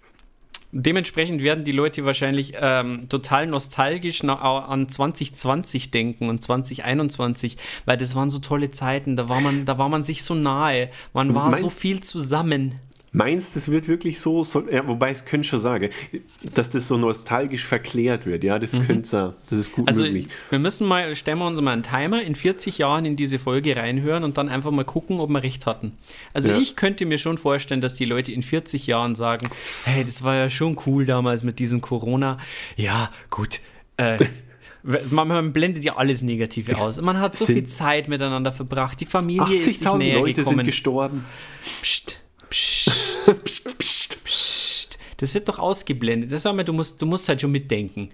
Dementsprechend werden die Leute wahrscheinlich ähm, total nostalgisch an 2020 denken und 2021, weil das waren so tolle Zeiten, da war man, da war man sich so nahe, man war Meinst so viel zusammen. Meinst du, das wird wirklich so, so ja, wobei es könnte schon sagen, dass das so nostalgisch verklärt wird, ja, das mhm. könnte das ist gut also, möglich. Wir müssen mal, stellen wir uns mal einen Timer in 40 Jahren in diese Folge reinhören und dann einfach mal gucken, ob wir recht hatten. Also ja. ich könnte mir schon vorstellen, dass die Leute in 40 Jahren sagen, hey, das war ja schon cool damals mit diesem Corona. Ja, gut, äh, (laughs) Man, man, blendet ja alles Negative aus. Man hat so viel Zeit miteinander verbracht. Die Familie ist sich näher Leute gekommen. sind gestorben. Psst. Psst, psst, (laughs) psst, psst. Das wird doch ausgeblendet. Das sag mal, du musst, du musst halt schon mitdenken.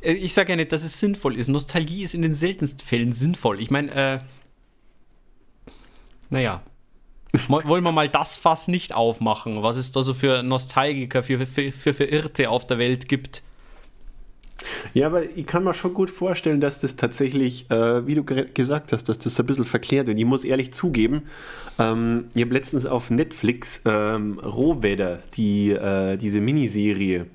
Äh, ich sage ja nicht, dass es sinnvoll ist. Nostalgie ist in den seltensten Fällen sinnvoll. Ich meine, äh, naja. Wollen wir mal das Fass nicht aufmachen, was es da so für Nostalgiker, für, für, für Verirrte auf der Welt gibt? Ja, aber ich kann mir schon gut vorstellen, dass das tatsächlich, äh, wie du gesagt hast, dass das ein bisschen verklärt wird. Ich muss ehrlich zugeben, ähm, ich habe letztens auf Netflix ähm, Rohwedder, die, äh, diese Miniserie,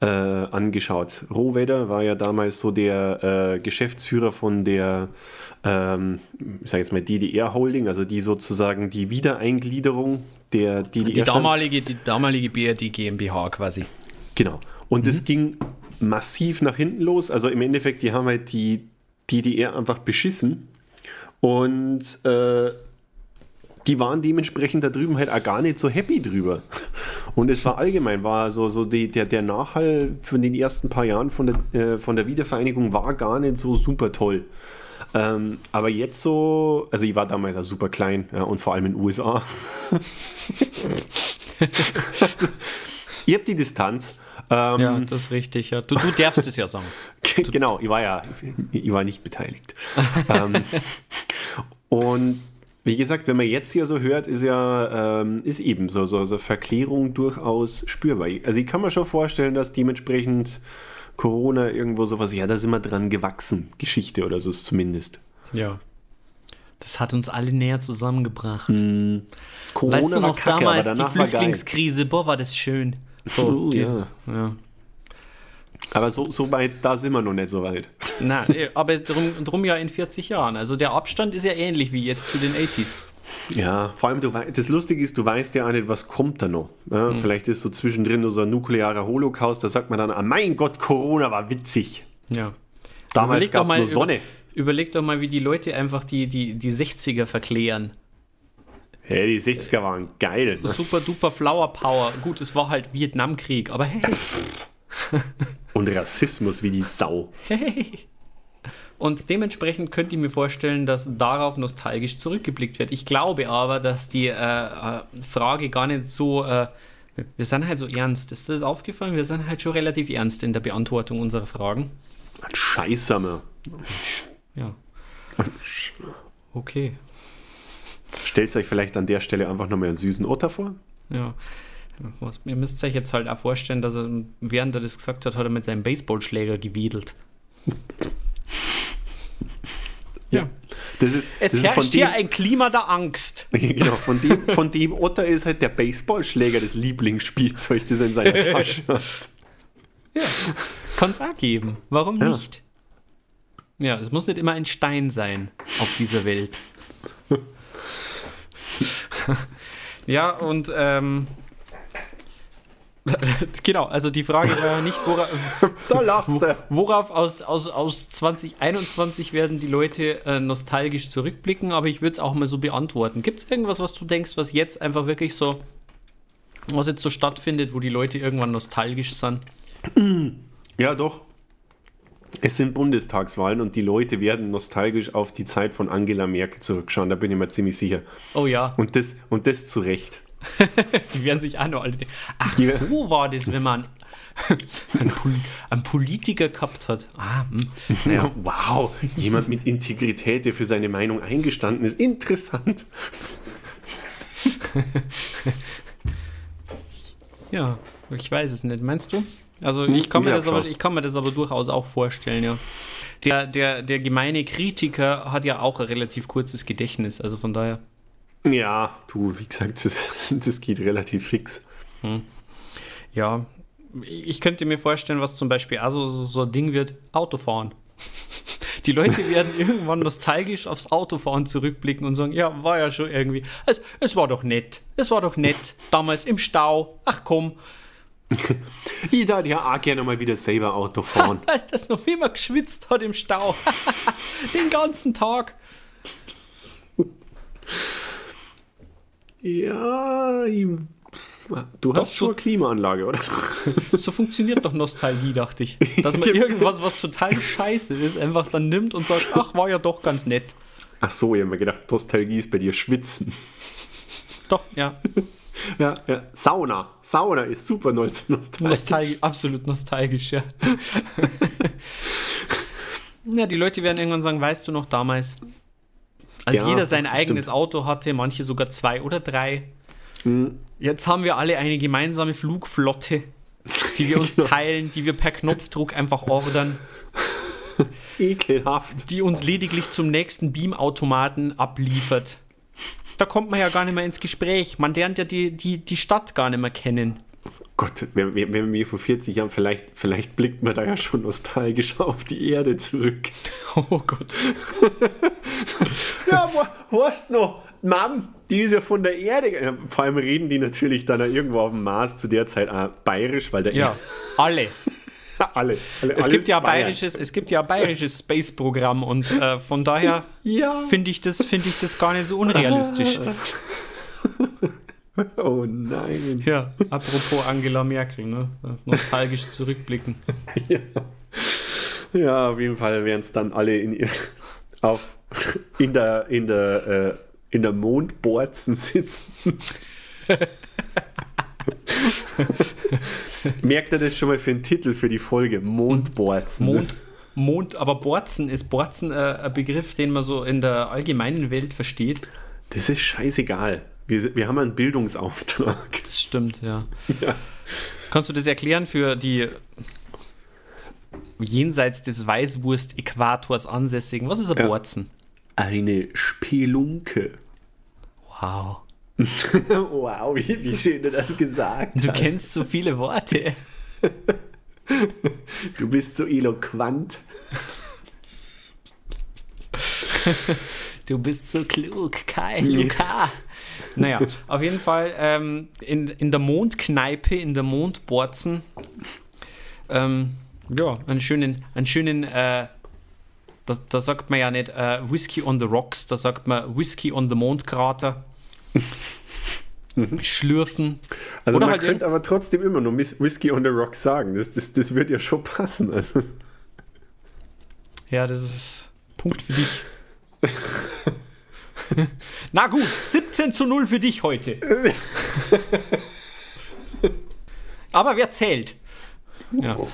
äh, angeschaut. Rohwedder war ja damals so der äh, Geschäftsführer von der, ähm, ich sage jetzt mal DDR Holding, also die sozusagen die Wiedereingliederung der DDR. Die damalige, die damalige BRD GmbH quasi. Genau. Und es mhm. ging massiv nach hinten los. Also im Endeffekt, die haben halt die DDR einfach beschissen. Und äh, die waren dementsprechend da drüben halt auch gar nicht so happy drüber. (laughs) Und es war allgemein, war so, so die, der, der Nachhall von den ersten paar Jahren von der, äh, von der Wiedervereinigung war gar nicht so super toll. Ähm, aber jetzt so, also ich war damals ja super klein ja, und vor allem in den USA. (laughs) ich habe die Distanz. Ähm, Ja, das ist richtig. Ja. Du, du darfst es ja sagen. (laughs) genau, ich war ja, ich war nicht beteiligt. (laughs) ähm, und wie gesagt, wenn man jetzt hier so hört, ist ja, ähm, ist eben so, so, so Verklärung durchaus spürbar. Also ich kann mir schon vorstellen, dass dementsprechend Corona irgendwo sowas, ja, da sind wir dran gewachsen, Geschichte oder so ist zumindest. Ja. Das hat uns alle näher zusammengebracht. Corona weißt du war noch kacke, damals die war. Drucklingskrise? Boah, war das schön. So, Oh, die, ja. ja. Aber so, so weit, da sind wir noch nicht so weit. Na, eh, (laughs) aber drum, drum ja in 40 Jahren. Also der Abstand ist ja ähnlich wie jetzt zu den 80s. Ja, vor allem, du wei- das Lustige ist, du weißt ja auch nicht, was kommt da noch. Ja, Mhm. Vielleicht ist so zwischendrin nur so ein nuklearer Holocaust, da sagt man dann, ah, mein Gott, Corona war witzig. Ja. Damals Überleg doch gab es mal nur Sonne. Über, überleg doch mal, wie die Leute einfach die, die, die 60er verklären. Hey, die 60er waren geil. Super duper Flower Power. Gut, es war halt Vietnamkrieg, aber hey, (laughs) Und Rassismus wie die Sau. hey. Und dementsprechend könnte ich mir vorstellen, dass darauf nostalgisch zurückgeblickt wird. Ich glaube aber, dass die äh, äh, Frage gar nicht so. Äh, wir sind halt so ernst. Ist das aufgefallen? Wir sind halt schon relativ ernst in der Beantwortung unserer Fragen. Ein Scheißsamer. Ja. Okay. Stellt euch vielleicht an der Stelle einfach nochmal einen süßen Otter vor. Ja. Was, ihr müsst euch jetzt halt auch vorstellen, dass er, während er das gesagt hat, hat er mit seinem Baseballschläger gewedelt. (laughs) Ja. Das ist, Es das ist herrscht von hier dem, ein Klima der Angst. (laughs) genau, von dem, von dem Otter ist halt der Baseballschläger das Lieblingsspielzeug, das er in seiner (laughs) Tasche hat. Kann es auch geben. Warum Ja. nicht? Ja, es muss nicht immer ein Stein sein auf dieser Welt. (laughs) ja, und ähm, (laughs) genau, also die Frage war ja nicht, worauf, (laughs) Da lacht er. worauf aus, aus, aus 2021 werden die Leute äh, nostalgisch zurückblicken, aber ich würde es auch mal so beantworten. Gibt es irgendwas, was du denkst, was jetzt einfach wirklich so, was jetzt so stattfindet, wo die Leute irgendwann nostalgisch sind? Ja, doch. Es sind Bundestagswahlen und die Leute werden nostalgisch auf die Zeit von Angela Merkel zurückschauen, da bin ich mir ziemlich sicher. Oh ja. Und das, und das zu Recht. (laughs) Die werden sich auch noch alle denken. Ach, Ja. so war das, wenn man (laughs) einen, Pol einen Politiker gehabt hat. Ah, hm. ja. (laughs) Wow, jemand mit Integrität, der für seine Meinung eingestanden ist. Interessant. ja, ich weiß es nicht. Meinst du? Also ich kann, mir Ja, das aber, ich kann mir das aber durchaus auch vorstellen, ja. Der, der, der gemeine Kritiker hat ja auch ein relativ kurzes Gedächtnis, also von daher. Ja, du, wie gesagt, das, (laughs) das geht relativ fix. Ja, ich könnte mir vorstellen, was zum Beispiel also so, so ein Ding wird, Autofahren. (laughs) Die Leute werden (laughs) irgendwann nostalgisch aufs Autofahren zurückblicken und sagen, ja, war ja schon irgendwie, es, es war doch nett, es war doch nett, damals im Stau, ach komm, Ich darf ja auch gerne mal wieder selber Auto fahren. (laughs) weißt du das noch, wie man geschwitzt hat im Stau, (laughs) den ganzen Tag. ja, ich, du hast schon so- eine Klimaanlage, oder? (laughs) So funktioniert doch Nostalgie, dachte ich. Dass man irgendwas, was total scheiße ist, einfach dann nimmt und sagt, ach, war ja doch ganz nett. Ach so, ich habe mir gedacht, Nostalgie ist bei dir Schwitzen. Doch, ja. (laughs) Ja, ja. Sauna. Sauna ist super nostalgisch. Nostalgisch, absolut nostalgisch, ja. (laughs) ja, die Leute werden irgendwann sagen, weißt du noch damals, als Ja, jeder sein eigenes stimmt. Auto hatte, manche sogar zwei oder drei. Mhm. Jetzt haben wir alle eine gemeinsame Flugflotte, die wir uns (laughs) Genau. teilen, die wir per Knopfdruck einfach ordern, Ekelhaft. die uns lediglich zum nächsten Beamautomaten abliefert. Da kommt man ja gar nicht mehr ins Gespräch. Man lernt ja die, die, die Stadt gar nicht mehr kennen. Gott, wenn, wenn wir vor 40 Jahren, vielleicht, vielleicht blickt man da ja schon nostalgisch auf die Erde zurück. (laughs) Oh Gott. (laughs) Ja, wo, hast noch? Mom, die ist ja von der Erde. Vor allem reden die natürlich dann irgendwo auf dem Mars zu der Zeit auch bayerisch, weil der Ja, (laughs) alle. (laughs) alle, alle. Es gibt ja ein Bayern. bayerisches, es gibt ja bayerisches Space-Programm und äh, von daher (laughs) Ja. finde ich, das- finde ich das gar nicht so unrealistisch. (laughs) Oh nein. Ja, apropos Angela Merkel, ne? Nostalgisch zurückblicken. Ja. ja, auf jeden Fall werden es dann alle in, auf, in der, in der, äh, in der Mondborzen sitzen. Merkt ihr das schon mal für einen Titel für die Folge? Mondborzen. Mond, Mond, aber Borzen, ist Borzen äh, ein Begriff, den man so in der allgemeinen Welt versteht? Das ist scheißegal. Wir, wir haben einen Bildungsauftrag. Das stimmt, ja. Ja. Kannst du das erklären für die jenseits des Weißwurst-Äquators Ansässigen? Was ist ein Ja. Borzen? Eine Spelunke. Wow. (laughs) wow, wie, wie schön du das gesagt Du hast. kennst so viele Worte. Du bist so eloquent. Du bist so klug, Kai, Luca. (laughs) Naja, auf jeden Fall ähm, in, in der Mondkneipe, in der Mondborzen, ähm, ja, einen schönen, einen schönen, äh, da, da sagt man ja nicht äh, Whisky on the Rocks, da sagt man Whisky on the Mondkrater. Schlürfen. Also Oder man halt könnte aber trotzdem immer Miss- Whiskey on the Rocks sagen. Das, das, das wird ja schon passen. Also, Ja, das ist Punkt für dich. (laughs) Na gut, 17 zu 0 für dich heute. Aber wer zählt? Ja. (laughs)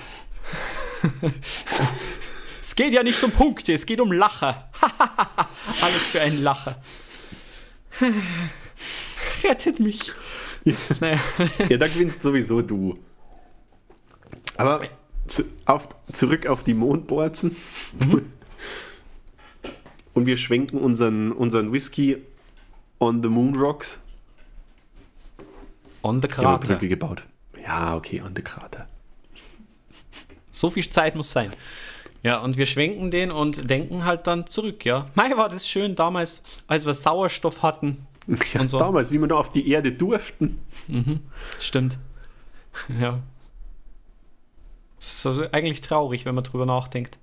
Es geht ja nicht um Punkte, es geht um Lacher. (laughs) Alles für einen Lacher. (laughs) Rettet mich. (laughs) Naja. ja, da gewinnst sowieso du. Aber zu, auf, zurück auf die Mondborzen. (laughs) Und wir schwenken unseren, unseren Whisky on the Moon Rocks. On the Ja, Krater. Brücke gebaut. Ja, okay, on the Krater. So viel Zeit muss sein. Ja, und wir schwenken den und denken halt dann zurück, ja. Mei, war das schön damals, als wir Sauerstoff hatten. Ja, Und so. Damals, wie wir noch auf die Erde durften. Stimmt. Ja. Das ist also eigentlich traurig, wenn man drüber nachdenkt.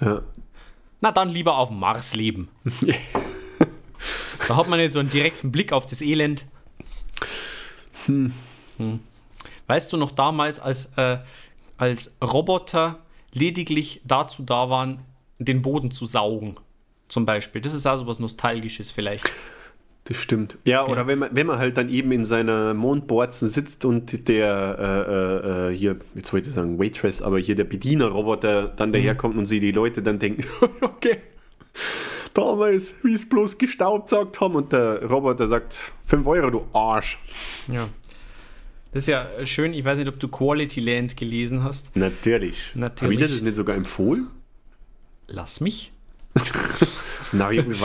Ja. Na dann lieber auf dem Mars leben. (laughs) da hat man nicht so einen direkten Blick auf das Elend. Hm. Weißt du noch damals, als, äh, als Roboter lediglich dazu da waren, den Boden zu saugen? Zum Beispiel. Das ist also was Nostalgisches vielleicht. Das stimmt. Ja, oder wenn man, wenn man halt dann eben in seiner Mondborzen sitzt und der, äh, äh, äh, hier, jetzt wollte ich sagen Waitress, aber hier der Bedienerroboter dann daherkommt und sie die Leute dann denken, (laughs) okay, damals, wie es bloß gestaubsaugt haben und der Roboter sagt, 5 Euro, du Arsch. Ja. Das ist ja schön. Ich weiß nicht, ob du Quality Land gelesen hast. Natürlich. Natürlich. Habe ich das nicht sogar empfohlen? Lass mich. (laughs) Na, jetzt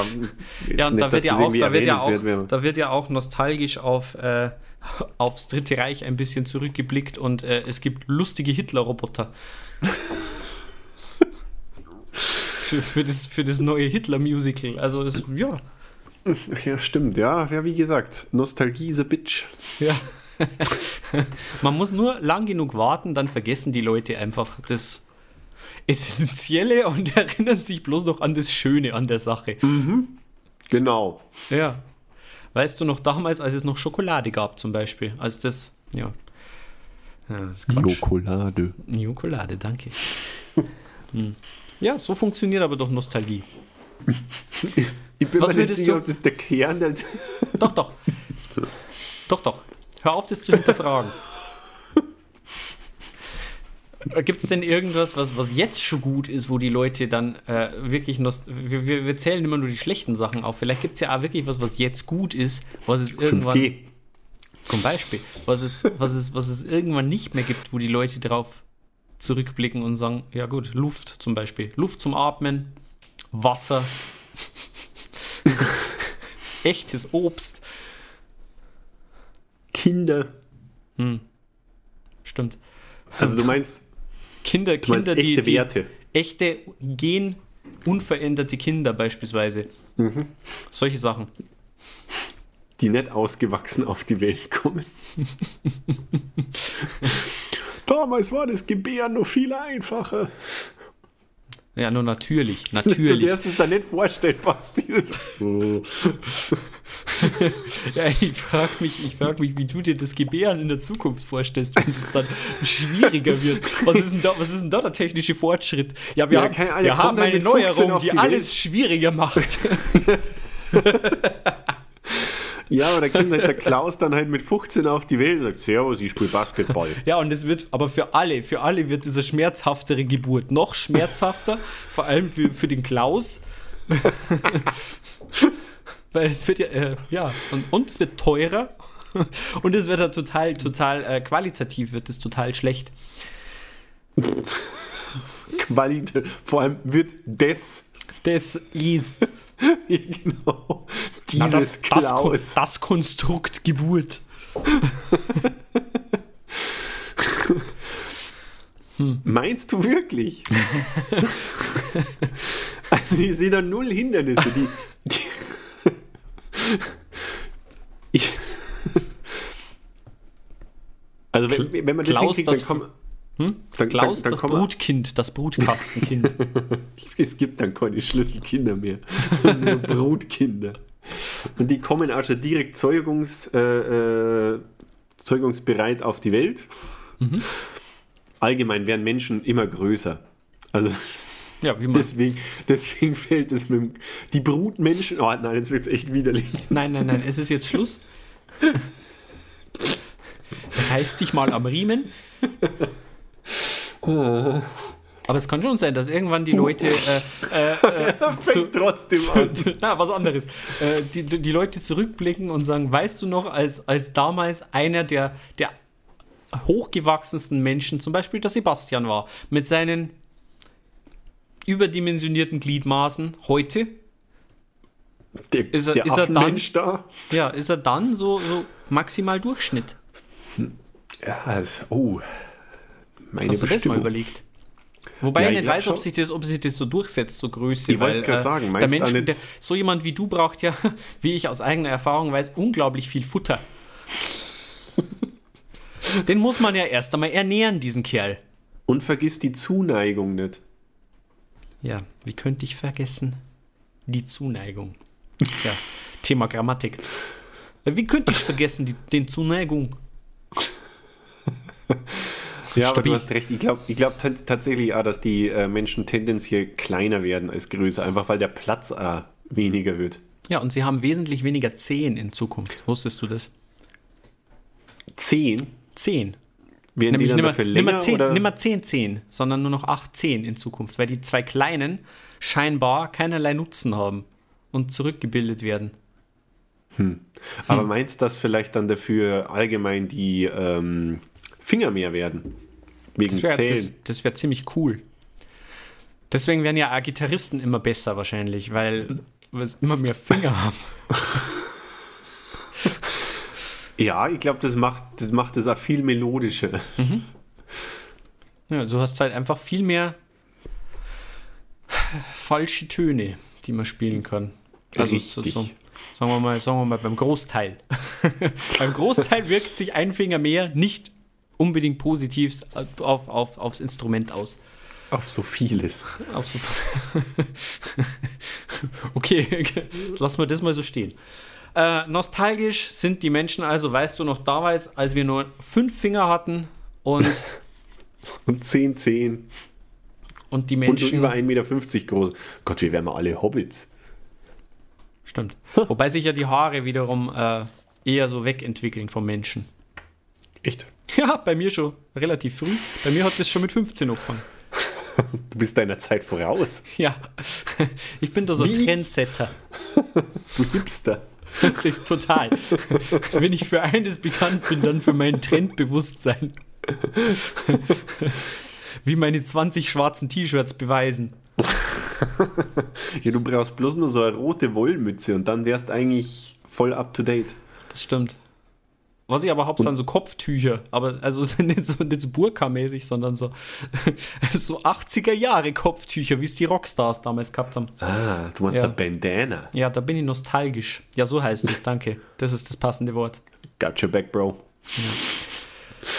Ja, und nicht, da wird ja auch, da wird ja auch, wäre. da wird ja auch nostalgisch auf, äh, (laughs) aufs Dritte Reich ein bisschen zurückgeblickt und äh, es gibt lustige Hitler-Roboter. (laughs) für, für, das, für das neue Hitler-Musical. Also, es, ja. Ja, stimmt. Ja, ja, wie gesagt, Nostalgie is a bitch. ja. (laughs) Man muss nur lang genug warten, dann vergessen die Leute einfach das Essentielle (laughs) und erinnern sich bloß noch an das Schöne an der Sache. Genau. Ja. Weißt du noch damals, als es noch Schokolade gab, zum Beispiel? Als das, ja. ja das. Schokolade. Schokolade, danke. Hm. Ja, so funktioniert aber doch Nostalgie. (laughs) Ich bin Was mir nicht sicher, ob das der Kern der. Doch, doch. (laughs) doch, doch. Hör auf, das zu hinterfragen. Gibt es denn irgendwas, was, was jetzt schon gut ist, wo die Leute dann äh, wirklich nost wir, wir, wir zählen immer nur die schlechten Sachen auf. Vielleicht gibt es ja auch wirklich was, was jetzt gut ist, was es irgendwann 5G. Zum Beispiel, was es, was, es, was es irgendwann nicht mehr gibt, wo die Leute drauf zurückblicken und sagen, ja gut, Luft zum Beispiel. Luft zum Atmen, Wasser, (laughs) echtes Obst. Kinder. Stimmt. Also du meinst, Kinder, Kinder, die, echte die Werte. echte gen unveränderte Kinder beispielsweise. Mhm. Solche Sachen. die nicht ausgewachsen auf die Welt kommen. (laughs) Damals war das Gebären noch viel einfacher. Ja, nur natürlich. (laughs) Du Natürlich. darfst es da nicht vorstellen, Basti. Oh. (laughs) Ja, ich frage mich, ich frag mich, wie du dir das Gebären in der Zukunft vorstellst, wenn es dann schwieriger wird. Was ist denn da, was ist denn da der technische Fortschritt? Ja, wir Ja, haben, wir haben eine mit 15 Neuerung, die, die alles schwieriger macht. (laughs) Ja, aber da kommt halt der Klaus dann halt mit 15 auf die Welt und sagt, Servus, ich spiele Basketball. (laughs) Ja, und es wird, aber für alle, für alle wird diese schmerzhaftere Geburt noch schmerzhafter, (laughs) vor allem für, für den Klaus. (laughs) Weil es wird ja, äh, ja, und, und es wird teurer und es wird ja total, total äh, qualitativ, wird es total schlecht. Qualität. Vor allem wird das, Das ist (laughs) genau, na, dieses das, das, Kon- das Konstrukt Geburt. (laughs) Meinst du wirklich? (laughs) also ich sehe da null Hindernisse. Die, die ich, also wenn, wenn man das Klaus, hinkriegt, dann kommen... Dann, Klaus, dann, dann das Brutkind, das Brutkastenkind. (laughs) Es gibt dann keine Schlüsselkinder mehr, (laughs) sondern nur Brutkinder. Und die kommen auch schon direkt Zeugungs, äh, äh, zeugungsbereit auf die Welt. Allgemein werden Menschen immer größer. Also ja, deswegen, deswegen fällt es mit dem, die Brutmenschen. Oh nein, jetzt wird es echt widerlich. Nein, nein, nein, es ist jetzt Schluss. (laughs) Reiß dich mal am Riemen. (laughs) Aber es kann schon sein, dass irgendwann die Leute äh, äh, äh, (laughs) zu, trotzdem an. (laughs) na, was anderes. Äh, die, die Leute zurückblicken und sagen, weißt du noch, als, als damals einer der, der hochgewachsensten Menschen, zum Beispiel der Sebastian war, mit seinen überdimensionierten Gliedmaßen, heute, Der, Ist er- der ist er dann- da. ja, ist er dann so, so maximal Durchschnitt. Ja, das, oh. Meine Hast du das mal Bestimmung. überlegt? Wobei Ja, ich ich nicht weiß, ob sich, das, ob sich das so durchsetzt, so Größe. Ich wollt's weil, grad äh, sagen, der meinst du Mensch, auch nicht- der, so jemand wie du braucht ja, (laughs) wie ich aus eigener Erfahrung weiß, unglaublich viel Futter. (laughs) Den muss man ja erst einmal ernähren, diesen Kerl. Und vergiss die Zuneigung nicht. Ja, wie könnte ich vergessen? Die Zuneigung. Ja, Thema Grammatik. Wie könnte ich vergessen, die, den Zuneigung? (laughs) Ja, aber Stabil. du hast recht. Ich glaube ich glaub tat- tatsächlich auch, dass die äh, Menschen tendenziell kleiner werden als größer, einfach weil der Platz auch weniger wird. Ja, und sie haben wesentlich weniger Zehen in Zukunft. Wusstest du das? Zehn? Zehn. Werden Nämlich die dann nimmer, dafür nimmer, länger? zehn, oder? nimmer zehn Zehen, sondern nur noch acht Zehen in Zukunft, weil die zwei kleinen scheinbar keinerlei Nutzen haben und zurückgebildet werden. Aber meinst du, dass vielleicht dann dafür allgemein die ähm, Finger mehr werden? Wegen Das wäre das, das wär ziemlich cool. Deswegen werden ja auch Gitarristen immer besser wahrscheinlich, weil wir immer mehr Finger (laughs) haben. Ja, ich glaube, das macht, das macht es auch viel melodischer. Ja, du hast halt einfach viel mehr falsche Töne, die man spielen kann. Also so, so, sagen, wir mal, sagen wir mal beim Großteil. (laughs) beim Großteil wirkt sich ein Finger mehr nicht unbedingt positiv auf, auf, aufs Instrument aus. Auf so vieles. Auf so (laughs) okay, (laughs) lassen wir das mal so stehen. Äh, nostalgisch sind die Menschen also, weißt du noch damals, als wir nur fünf Finger hatten und, (laughs) Und 10, 10. und die Und Menschen. so über 1,50 Meter groß. Gott, wir wären mal alle Hobbits. Stimmt. Wobei sich ja die Haare wiederum äh, eher so wegentwickeln vom Menschen. Echt? (laughs) Ja, bei mir schon relativ früh. Bei mir hat das schon mit 15 angefangen. (laughs) Du bist deiner Zeit voraus. Ja, (laughs) ich bin da so Wie? Trendsetter. Du Hipster. Total. Wenn ich für eines bekannt bin, dann für mein Trendbewusstsein. Wie meine 20 schwarzen T-Shirts beweisen. Ja, du brauchst bloß nur so eine rote Wollmütze und dann wärst eigentlich voll up to date. Das stimmt. Was ich aber hauptsächlich so Kopftücher, aber also (laughs) nicht so, nicht so Burka-mäßig, sondern so, (laughs) so 80er Jahre Kopftücher, wie es die Rockstars damals gehabt haben. Ah, du meinst Ja. Bandana. Ja, da bin ich nostalgisch. Ja, so heißt es, danke. Das ist das passende Wort. Got your back, Bro.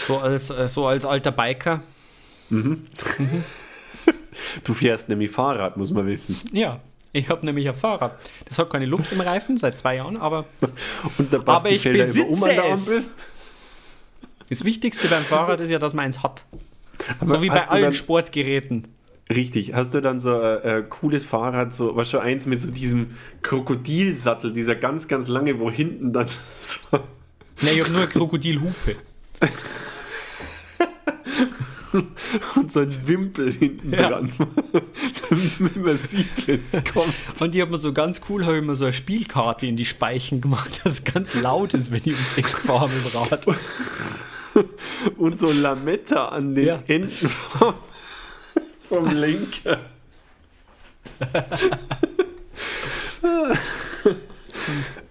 So als, so als alter Biker. (laughs) Du fährst nämlich Fahrrad, muss man wissen. Ja, ich habe nämlich ein Fahrrad. Das hat keine Luft im Reifen seit zwei Jahren, aber, (laughs) Und der aber Basti ich fällt da immer um an der besitze Ampel. es. Das Wichtigste beim Fahrrad ist ja, dass man eins hat. Aber So wie bei allen Sportgeräten. Richtig, hast du dann so ein äh, cooles Fahrrad, so was schon eins mit so diesem Krokodilsattel, dieser ganz, ganz lange, wo hinten dann (laughs) so Ne, ich habe nur eine Krokodilhupe. (laughs) und so ein Wimpel hinten Ja. dran, damit man sieht, es kommt. Und die hat mir so ganz cool, habe ich mir so eine Spielkarte in die Speichen gemacht, (laughs) dass es ganz laut ist, wenn ich ums Eck fahre mit dem Rad. Und so Lametta an den Ja. Enden vom, vom Lenker.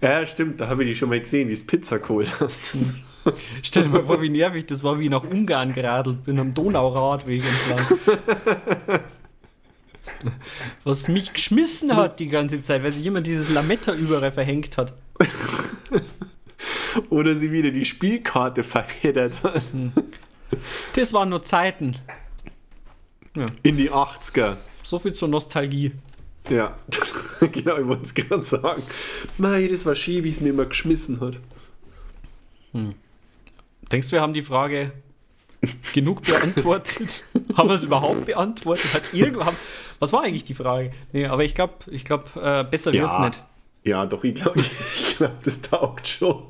ja, stimmt, da habe ich die schon mal gesehen, wie es Pizza geholt hast. Stell dir mal vor, wie nervig das war, wie ich nach Ungarn geradelt bin, am Donauradweg entlang. Was mich geschmissen hat die ganze Zeit, weil sich immer dieses Lametta überall verhängt hat. Oder sie wieder die Spielkarte verheddert hat. Das waren nur Zeiten. In die 80er. So viel zur Nostalgie. Ja, (laughs) genau, ich wollte es gerade sagen. Mei, das war schön, wie es mir immer geschmissen hat. Denkst du, wir haben die Frage genug beantwortet? (laughs) haben wir es überhaupt beantwortet? Hat irgendwann. Was war eigentlich die Frage? Nee, aber ich glaube, ich glaub, äh, besser wird's nicht. Ja, doch, ich glaube, (laughs) ich glaub, das taugt schon.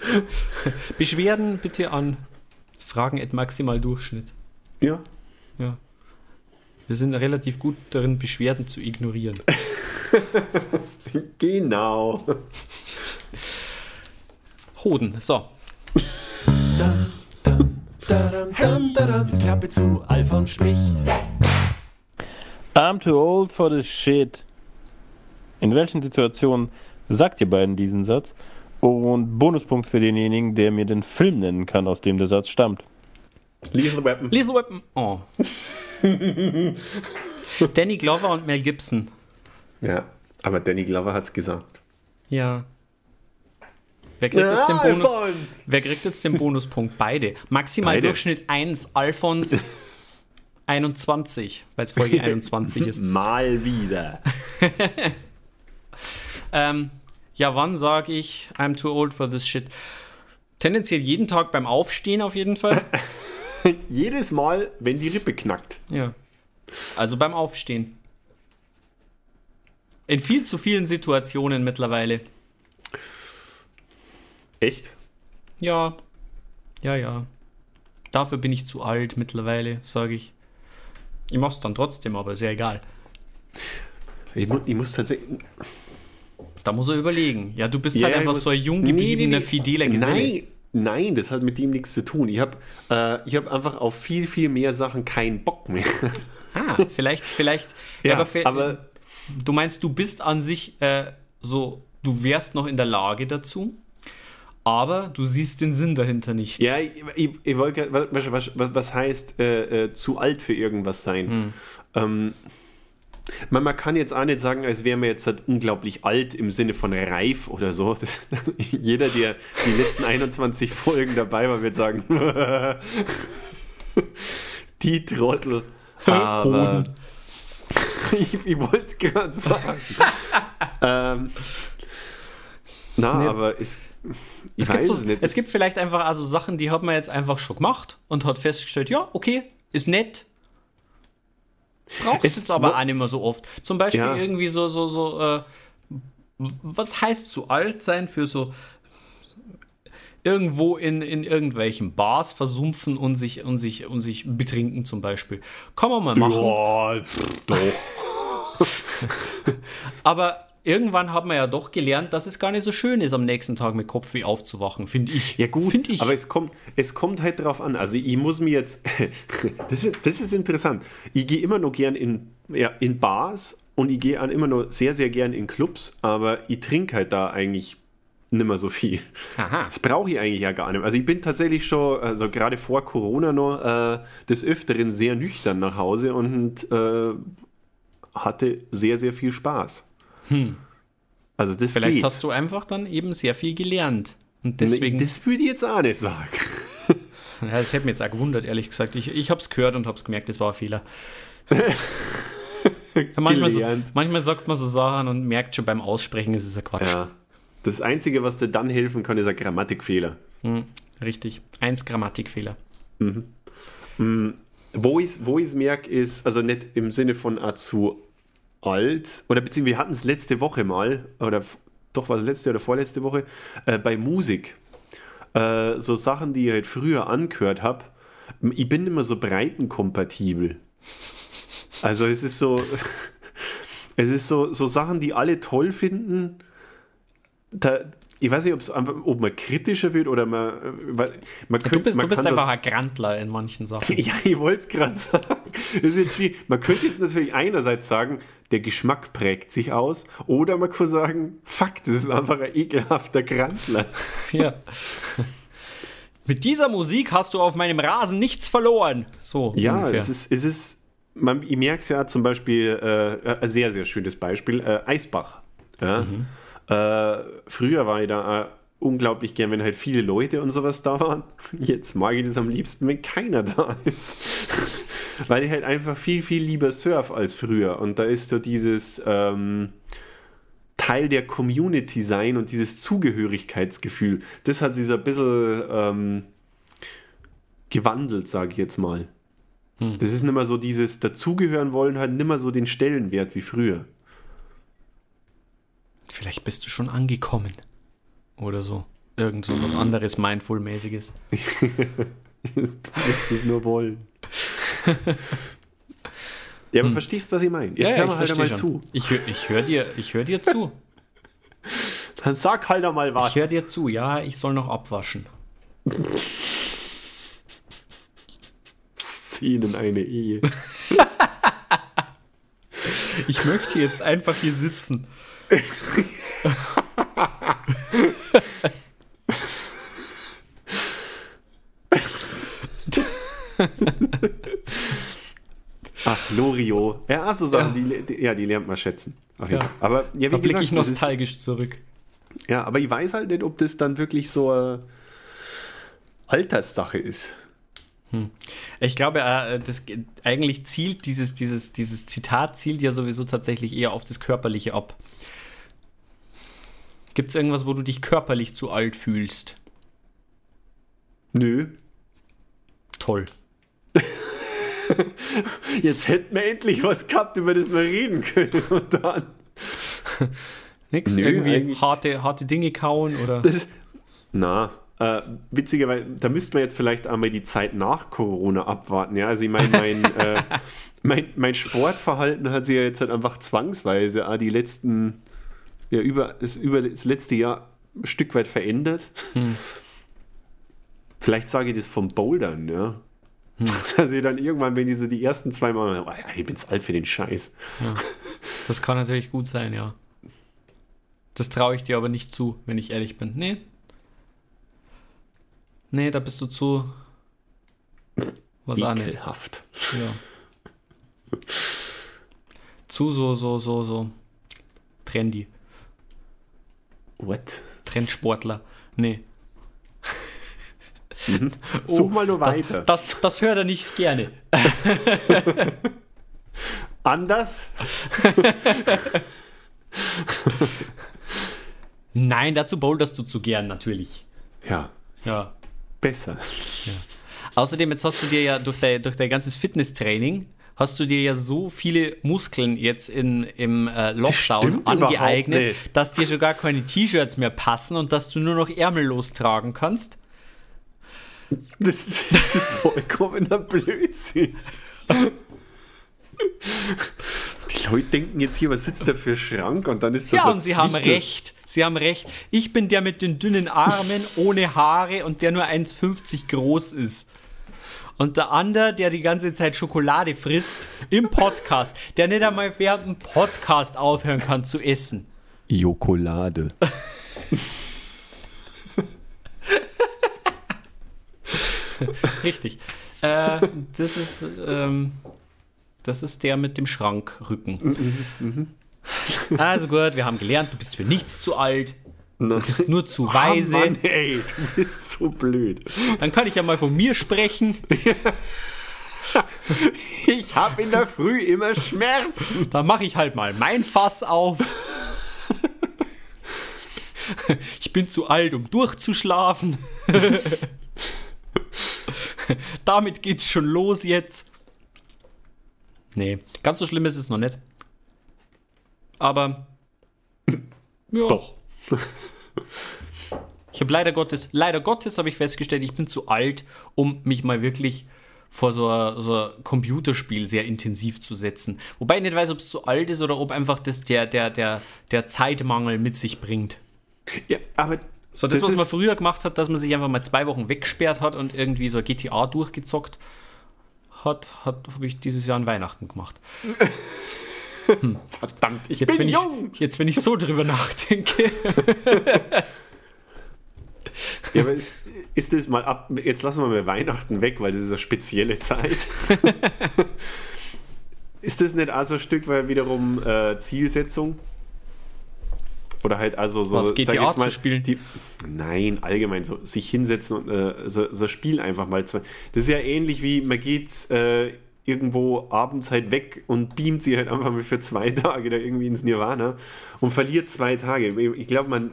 (laughs) Beschwerden bitte an Fragen at maximal Durchschnitt. Ja. Ja. Wir sind relativ gut darin, Beschwerden zu ignorieren. Genau. Hoden, so. Jetzt Klappe zu, Alfons spricht. I'm too old for this shit. In welchen Situationen sagt ihr beiden diesen Satz? Und Bonuspunkt für denjenigen, der mir den Film nennen kann, aus dem der Satz stammt. Lethal Weapon. Lethal Weapon. Oh. (laughs) Danny Glover und Mel Gibson. Ja, aber Danny Glover hat's gesagt. Ja. Wer kriegt, jetzt den Bonus, wer kriegt jetzt den Bonuspunkt? Beide. Maximal Beide. Durchschnitt 1, Alfons 21, weil es Folge 21 ist. (laughs) Mal wieder. (laughs) Ähm, ja, wann sage ich, I'm too old for this shit? Tendenziell jeden Tag beim Aufstehen auf jeden Fall. (laughs) Jedes Mal, wenn die Rippe knackt. Ja. Also beim Aufstehen. In viel zu vielen Situationen mittlerweile. Echt? Ja. Ja, ja. Dafür bin ich zu alt mittlerweile, sage ich. Ich mach's dann trotzdem, aber ist ja egal. Ich, mu ich muss tatsächlich. Da muss er überlegen. Ja, du bist Ja, halt einfach muss- so ein jung Nee, gebliebener, nee, nee. fideler Geselle. Nein, nein, das hat mit dem nichts zu tun. Ich habe äh, ich hab einfach auf viel, viel mehr Sachen keinen Bock mehr. Ah, vielleicht, vielleicht. (laughs) Ja, aber, aber- du meinst, du bist an sich äh, so, du wärst noch in der Lage dazu, aber du siehst den Sinn dahinter nicht. Ja, ich, ich, ich wollte was, was, was, heißt äh, äh, zu alt für irgendwas sein? Ähm, man, man kann jetzt auch nicht sagen, als wäre man jetzt halt unglaublich alt im Sinne von reif oder so. Das, (laughs) jeder, der die letzten 21 Folgen dabei war, wird sagen, (laughs) die Trottel. Aber, (laughs) ich ich wollte gerade sagen. ähm, na, Nee. aber es, Es gibt, so, nicht. es gibt vielleicht einfach also Sachen, die hat man jetzt einfach schon gemacht und hat festgestellt, ja, okay, ist nett. Brauchst Es jetzt aber auch nicht mehr so oft. Zum Beispiel Ja. irgendwie so, so, so, äh, was heißt zu alt sein für so irgendwo in, in irgendwelchen Bars versumpfen und sich, und, sich, und sich betrinken zum Beispiel. Kann man mal machen. Ja, doch. (laughs) Aber irgendwann hat man ja doch gelernt, dass es gar nicht so schön ist, am nächsten Tag mit Kopfweh aufzuwachen, finde ich. Ja gut, Finde ich. aber es kommt, es kommt halt drauf an. Also ich muss mir jetzt, (laughs) das ist, das ist interessant. Ich gehe immer noch gern in, ja, in Bars und ich gehe immer noch sehr, sehr gern in Clubs, aber ich trinke halt da eigentlich nicht mehr so viel. Aha. Das brauche ich eigentlich ja gar nicht. Also ich bin tatsächlich schon, also gerade vor Corona noch, äh, des Öfteren sehr nüchtern nach Hause und äh, hatte sehr, sehr viel Spaß. Also das Hm. Vielleicht geht. hast du einfach dann eben sehr viel gelernt. Und Nee, deswegen, Das würde ich jetzt auch nicht sagen. (laughs) ja, das hätte mich jetzt auch gewundert, ehrlich gesagt. Ich, ich habe es gehört und habe es gemerkt, das war ein Fehler. (laughs) Manchmal, so, manchmal sagt man so Sachen und merkt schon beim Aussprechen, ist es ein Quatsch. Ja. Das Einzige, was dir dann helfen kann, ist ein Grammatikfehler. Hm, richtig. Eins Grammatikfehler. Wo ich wo ich's merke, ist, also nicht im Sinne von ah, zu alt, oder beziehungsweise wir hatten es letzte Woche mal, oder doch war es letzte oder vorletzte Woche, äh, bei Musik. Äh, so Sachen, die ich halt früher angehört habe. Ich bin immer so breitenkompatibel. Also es ist so, (laughs) es ist so, so Sachen, die alle toll finden. Da, ich weiß nicht, einfach, ob man kritischer wird oder man, äh, man Du könnt- bist, man du bist einfach das- ein Grantler in manchen Sachen. (laughs) ja, ich wollte es gerade sagen. Das ist jetzt schwierig. Man könnte jetzt natürlich einerseits sagen, der Geschmack prägt sich aus, oder man kann sagen, fuck, das ist einfach ein ekelhafter Grantler. (laughs) Ja. Mit dieser Musik hast du auf meinem Rasen nichts verloren. So Ja, ungefähr. es ist, es ist man, ich merke es ja zum Beispiel, äh, ein sehr, sehr schönes Beispiel, äh, Eisbach. Ja? Äh, früher war ich da äh, unglaublich gern, wenn halt viele Leute und sowas da waren. Jetzt mag ich das am liebsten, wenn keiner da ist. Weil ich halt einfach viel, viel lieber surf als früher. Und da ist so dieses ähm, Teil der Community sein und dieses Zugehörigkeitsgefühl. Das hat sich so ein bisschen ähm, gewandelt, sage ich jetzt mal. Das ist nicht mehr so dieses Dazugehören wollen, hat nicht mehr so den Stellenwert wie früher. Vielleicht bist du schon angekommen. Oder so. Irgend so was anderes Mindful-mäßiges. (laughs) Das ist nur wollen. (laughs) ja, aber verstehst du, was ich meine? Jetzt hör mal halt einmal zu. Ich, ich höre dir, ich hör dir zu. (laughs) Dann sag halt einmal was. Ich höre dir zu. Ja, ich soll noch abwaschen. Szenen eine Ehe. (laughs) Ich möchte jetzt einfach hier sitzen. (laughs) Ach, Lorio. Ja, so Sachen, Die, die, ja, die lernt man schätzen. Jeden Ja. Aber ja, wie Da blicke ich das ist, nostalgisch zurück. ja, aber ich weiß halt nicht, ob das dann wirklich so eine Alterssache ist. Ich glaube, äh, das ge- eigentlich zielt dieses, dieses, dieses Zitat zielt ja sowieso tatsächlich eher auf das Körperliche ab. Gibt es irgendwas, wo du dich körperlich zu alt fühlst? Nö. Toll. Jetzt hätten wir endlich was gehabt, über das wir reden können. (laughs) Und dann. Nix? Nö, irgendwie harte, harte Dinge kauen oder. Das, na, äh, witzigerweise, da müssten wir jetzt vielleicht einmal die Zeit nach Corona abwarten. Ja, also ich meine, mein, (laughs) äh, mein, mein Sportverhalten hat sich ja jetzt halt einfach zwangsweise ah, die letzten, ja, über das, über das letzte Jahr ein Stück weit verändert. Vielleicht sage ich das vom Bouldern, ja. (laughs) Dass ich dann irgendwann, wenn die so die ersten zwei Mal, oh, ja, ich bin zu alt für den Scheiß. Das kann natürlich gut sein, ja. Das traue ich dir aber nicht zu, wenn ich ehrlich bin. Nee. Nee, da bist du zu. Was auch nicht. Ja. Zu so, so, so, so. Trendy. What? Trendsportler. Nee. (laughs) Such mal nur weiter. Das, das, das hört er nicht gerne. (laughs) Anders? (laughs) Nein, dazu boulderst du zu gern, natürlich. Ja, Ja. besser. Außerdem, jetzt hast du dir ja durch dein, durch dein ganzes Fitnesstraining, hast du dir ja so viele Muskeln jetzt in, im äh, Lockdown überhaupt angeeignet, dass dir schon gar keine T-Shirts mehr passen und dass du nur noch ärmellos tragen kannst. Das ist vollkommener Blödsinn. Die Leute denken jetzt hier, was sitzt da für Schrank und dann ist das Ja, und sie haben recht. Sie haben recht. Ich bin der mit den dünnen Armen, ohne Haare und der nur 1,50 groß ist. Und der andere, der die ganze Zeit Schokolade frisst im Podcast, der nicht einmal während dem Podcast aufhören kann zu essen. Jokolade. (laughs) (laughs) Richtig. Äh, das ist ähm, das ist der mit dem Schrankrücken. Also gut, wir haben gelernt, du bist für nichts zu alt, du bist nur zu weise. Oh Mann, ey, du bist so blöd. Dann kann ich ja mal von mir sprechen. (laughs) Ich habe in der Früh immer Schmerzen. Da mache ich halt mal mein Fass auf. Ich bin zu alt, um durchzuschlafen. (laughs) (laughs) Damit geht's schon los jetzt. Nee, ganz so schlimm ist es noch nicht. Aber. (laughs) Ja. Doch. Ich habe leider Gottes, leider Gottes habe ich festgestellt, ich bin zu alt, um mich mal wirklich vor so ein, so ein Computerspiel sehr intensiv zu setzen. Wobei ich nicht weiß, ob es zu alt ist oder ob einfach das der, der, der, der Zeitmangel mit sich bringt. Ja, aber So das, was ist- man früher gemacht hat, dass man sich einfach mal zwei Wochen weggesperrt hat und irgendwie so GTA durchgezockt hat, hat habe ich dieses Jahr an Weihnachten gemacht. (laughs) Verdammt, ich Jetzt, wenn bin ich, jung. jetzt, wenn ich so drüber nachdenke. Ja, aber ist, ist das mal ab. Jetzt lassen wir mal Weihnachten weg, weil das ist eine spezielle Zeit. (laughs) ist das nicht also ein Stück weit wiederum äh, Zielsetzung? Oder halt also so. Was, GTA jetzt zu spielen? Die, nein, allgemein so sich hinsetzen und äh, so, so Spiel einfach mal. Zwei. Das ist ja ähnlich wie man geht äh, irgendwo abends halt weg und beamt sie halt einfach mal für zwei (laughs) Tage da irgendwie ins Nirvana und verliert zwei Tage. Ich glaube, man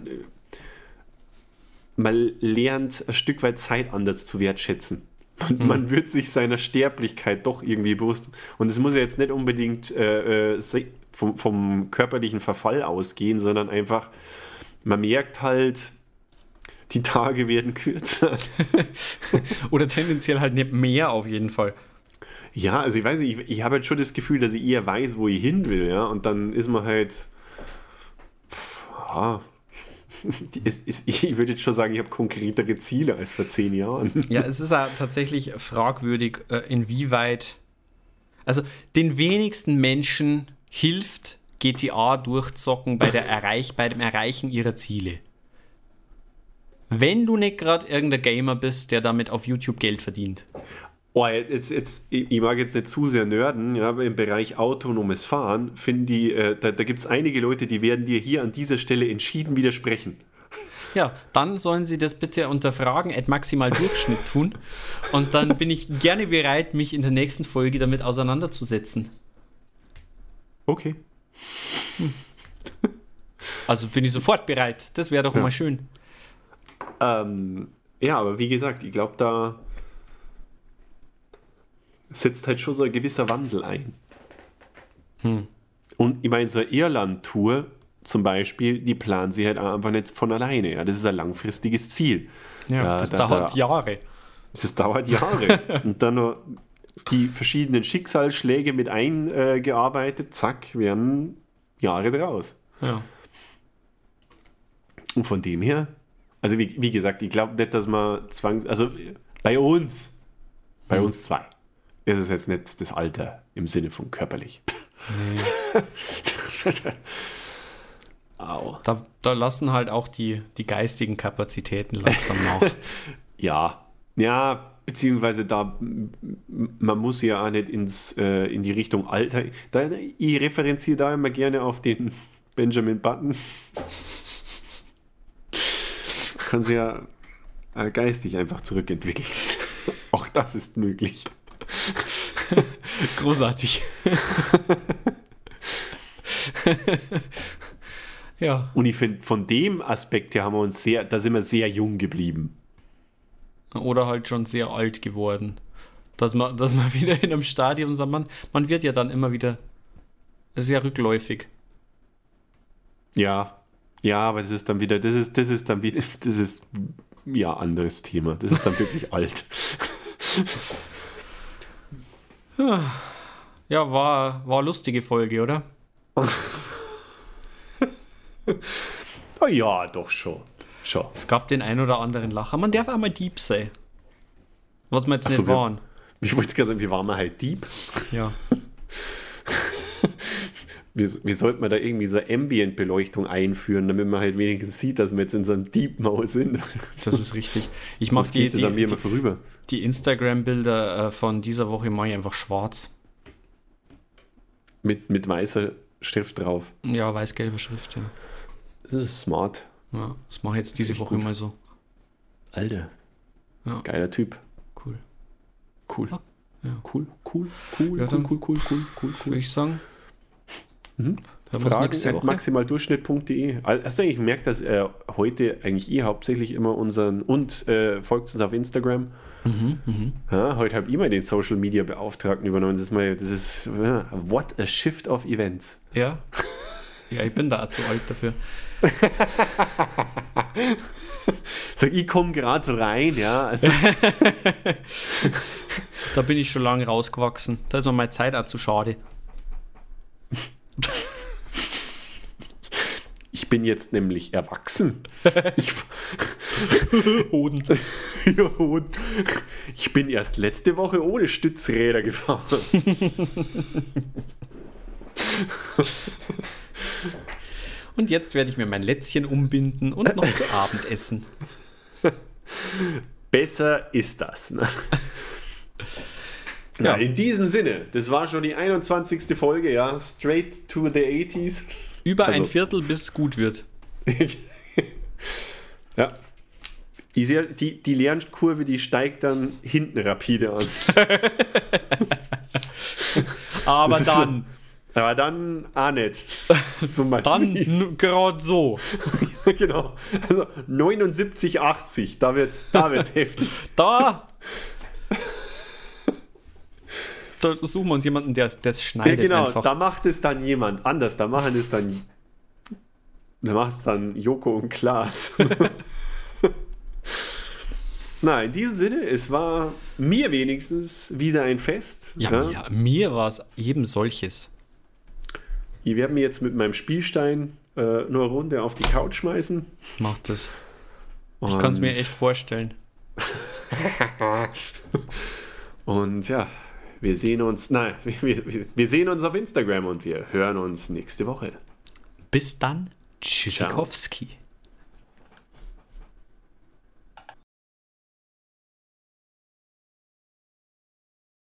man lernt ein Stück weit Zeit anders zu wertschätzen. Man, man wird sich seiner Sterblichkeit doch irgendwie bewusst. Und es muss ja jetzt nicht unbedingt äh, äh, vom, vom körperlichen Verfall ausgehen, sondern einfach, man merkt halt, die Tage werden kürzer. (laughs) Oder tendenziell halt nicht mehr auf jeden Fall. Ja, also ich weiß nicht, ich, ich habe halt schon das Gefühl, dass ich eher weiß, wo ich hin will, ja. Und dann ist man halt. (laughs) Die- es ist, ich würde jetzt schon sagen, ich habe konkretere Ziele als vor zehn Jahren. Ja, (laughs) es ist ja tatsächlich fragwürdig, äh, inwieweit. Also, den wenigsten Menschen hilft GTA durchzocken bei, der Erreich, bei dem Erreichen ihrer Ziele. Wenn du nicht gerade irgendein Gamer bist, der damit auf YouTube Geld verdient. Oh, jetzt, jetzt, ich mag jetzt nicht zu sehr nörden, ja, aber im Bereich autonomes Fahren finden die, äh, da, da gibt es einige Leute, die werden dir hier an dieser Stelle entschieden widersprechen. Ja, dann sollen sie das bitte unter Fragen at maximal Durchschnitt tun. Und dann bin ich gerne bereit, mich in der nächsten Folge damit auseinanderzusetzen. Okay. Also bin ich sofort bereit. Das wäre doch Ja. mal schön. Ähm, ja, aber wie gesagt, ich glaube, da setzt halt schon so ein gewisser Wandel ein. Und ich meine, so eine Irland-Tour zum Beispiel, die planen sie halt einfach nicht von alleine. Ja, das ist ein langfristiges Ziel. Ja, Da- das da- dauert da- Jahre. Das dauert Jahre. (laughs) Und dann noch die verschiedenen Schicksalsschläge mit eingearbeitet, zack, werden Jahre draus. Ja. Und von dem her, also wie, wie gesagt, ich glaube nicht, dass man zwangs... Also bei uns, bei uns zwei, ist es jetzt nicht das Alter im Sinne von körperlich. (laughs) Au. Da, da lassen halt auch die, die geistigen Kapazitäten langsam nach. (laughs) Ja, ja, beziehungsweise da, man muss ja auch nicht ins, äh, in die Richtung Alter. Da, ich referenziere da immer gerne auf den (laughs) Benjamin Button. (laughs) Kann sich ja äh, geistig einfach zurückentwickeln. (laughs) Auch das ist möglich. Großartig. ja. Und ich finde, von dem Aspekt her haben wir uns sehr, da sind wir sehr jung geblieben. Oder halt schon sehr alt geworden. Dass man, dass man (laughs) wieder in einem Stadion sagt, man, man wird ja dann immer wieder sehr rückläufig. Ja, ja, aber das ist dann wieder, das ist, das ist dann wieder, (laughs) das ist ja anderes Thema. Das ist dann wirklich (laughs) alt. Ja, war, war eine lustige Folge, oder? Ja, doch schon. Schon. Es gab den ein oder anderen Lacher. Man darf auch mal Dieb sein. Was wir jetzt Ach so, nicht wir- waren. (laughs) Ich wollte gerade sagen, wir waren halt Dieb. Ja. (laughs) Wir, wir sollten mal da irgendwie so Ambient-Beleuchtung einführen, damit man halt wenigstens sieht, dass wir jetzt in so einem Deep-Mode sind. (laughs) Das ist richtig. Ich mache die, die, vorüber. die Instagram-Bilder äh, von dieser Woche mache ich einfach schwarz. Mit, mit weißer Schrift drauf. Ja, weiß-gelbe Schrift, ja. Das ist smart. Ja das mache ich jetzt diese Echt Woche gut. mal so. Alter. Ja. Geiler Typ. Cool. Cool. Ja. Cool, cool, cool, Ja, cool, dann- cool, cool, cool, cool, Würde cool. ich sagen. Uns Fragen maximaldurchschnitt.de. Hast du eigentlich gemerkt, dass äh, heute eigentlich ihr hauptsächlich immer unseren und äh, folgt uns auf Instagram? Mhm, Ja, heute habe ich mal den Social Media Beauftragten übernommen. Das ist mal, das ist ja, what a shift of events. Ja. (laughs) Ja, ich bin da auch zu alt dafür. (laughs) Sag, ich komme gerade so rein, ja. Also, (laughs) Da bin ich schon lange rausgewachsen. Da ist mir meine Zeit auch zu schade. ich bin jetzt nämlich erwachsen. Ich, (laughs) Hoden. ja, und ich bin erst letzte Woche ohne Stützräder gefahren. (laughs) Und jetzt werde ich mir mein Lätzchen umbinden und noch zu Abend essen. (laughs) Besser ist das. Ne? (laughs) Ja. Ja, in diesem Sinne, das war schon die 21. Folge, ja. Straight to the 80s. Über ein Also- Viertel, bis es gut wird. ja. Die, die Lernkurve, die steigt dann hinten rapide an. Aber Das dann, Aber dann auch (laughs) nicht. So dann massiv. gerade so. (laughs) genau. Also 79, 80, da wird's, da wird's (laughs) heftig. Da. Da suchen wir uns jemanden, der der es Ja, schneidet genau, einfach. da macht es dann jemand anders. Da machen es dann. Da macht es dann Joko und Klaas. Na, in diesem Sinne, es war mir wenigstens wieder ein Fest. ja, ja, mir war es eben solches. Ich werde mir jetzt mit meinem Spielstein äh, nur eine Runde auf die Couch schmeißen. Macht es. Ich kann es mir echt vorstellen. (laughs) Und ja, wir sehen uns, nein, (laughs) wir, wir, wir sehen uns auf Instagram und wir hören uns nächste Woche. Bis dann. Tschüssikowski.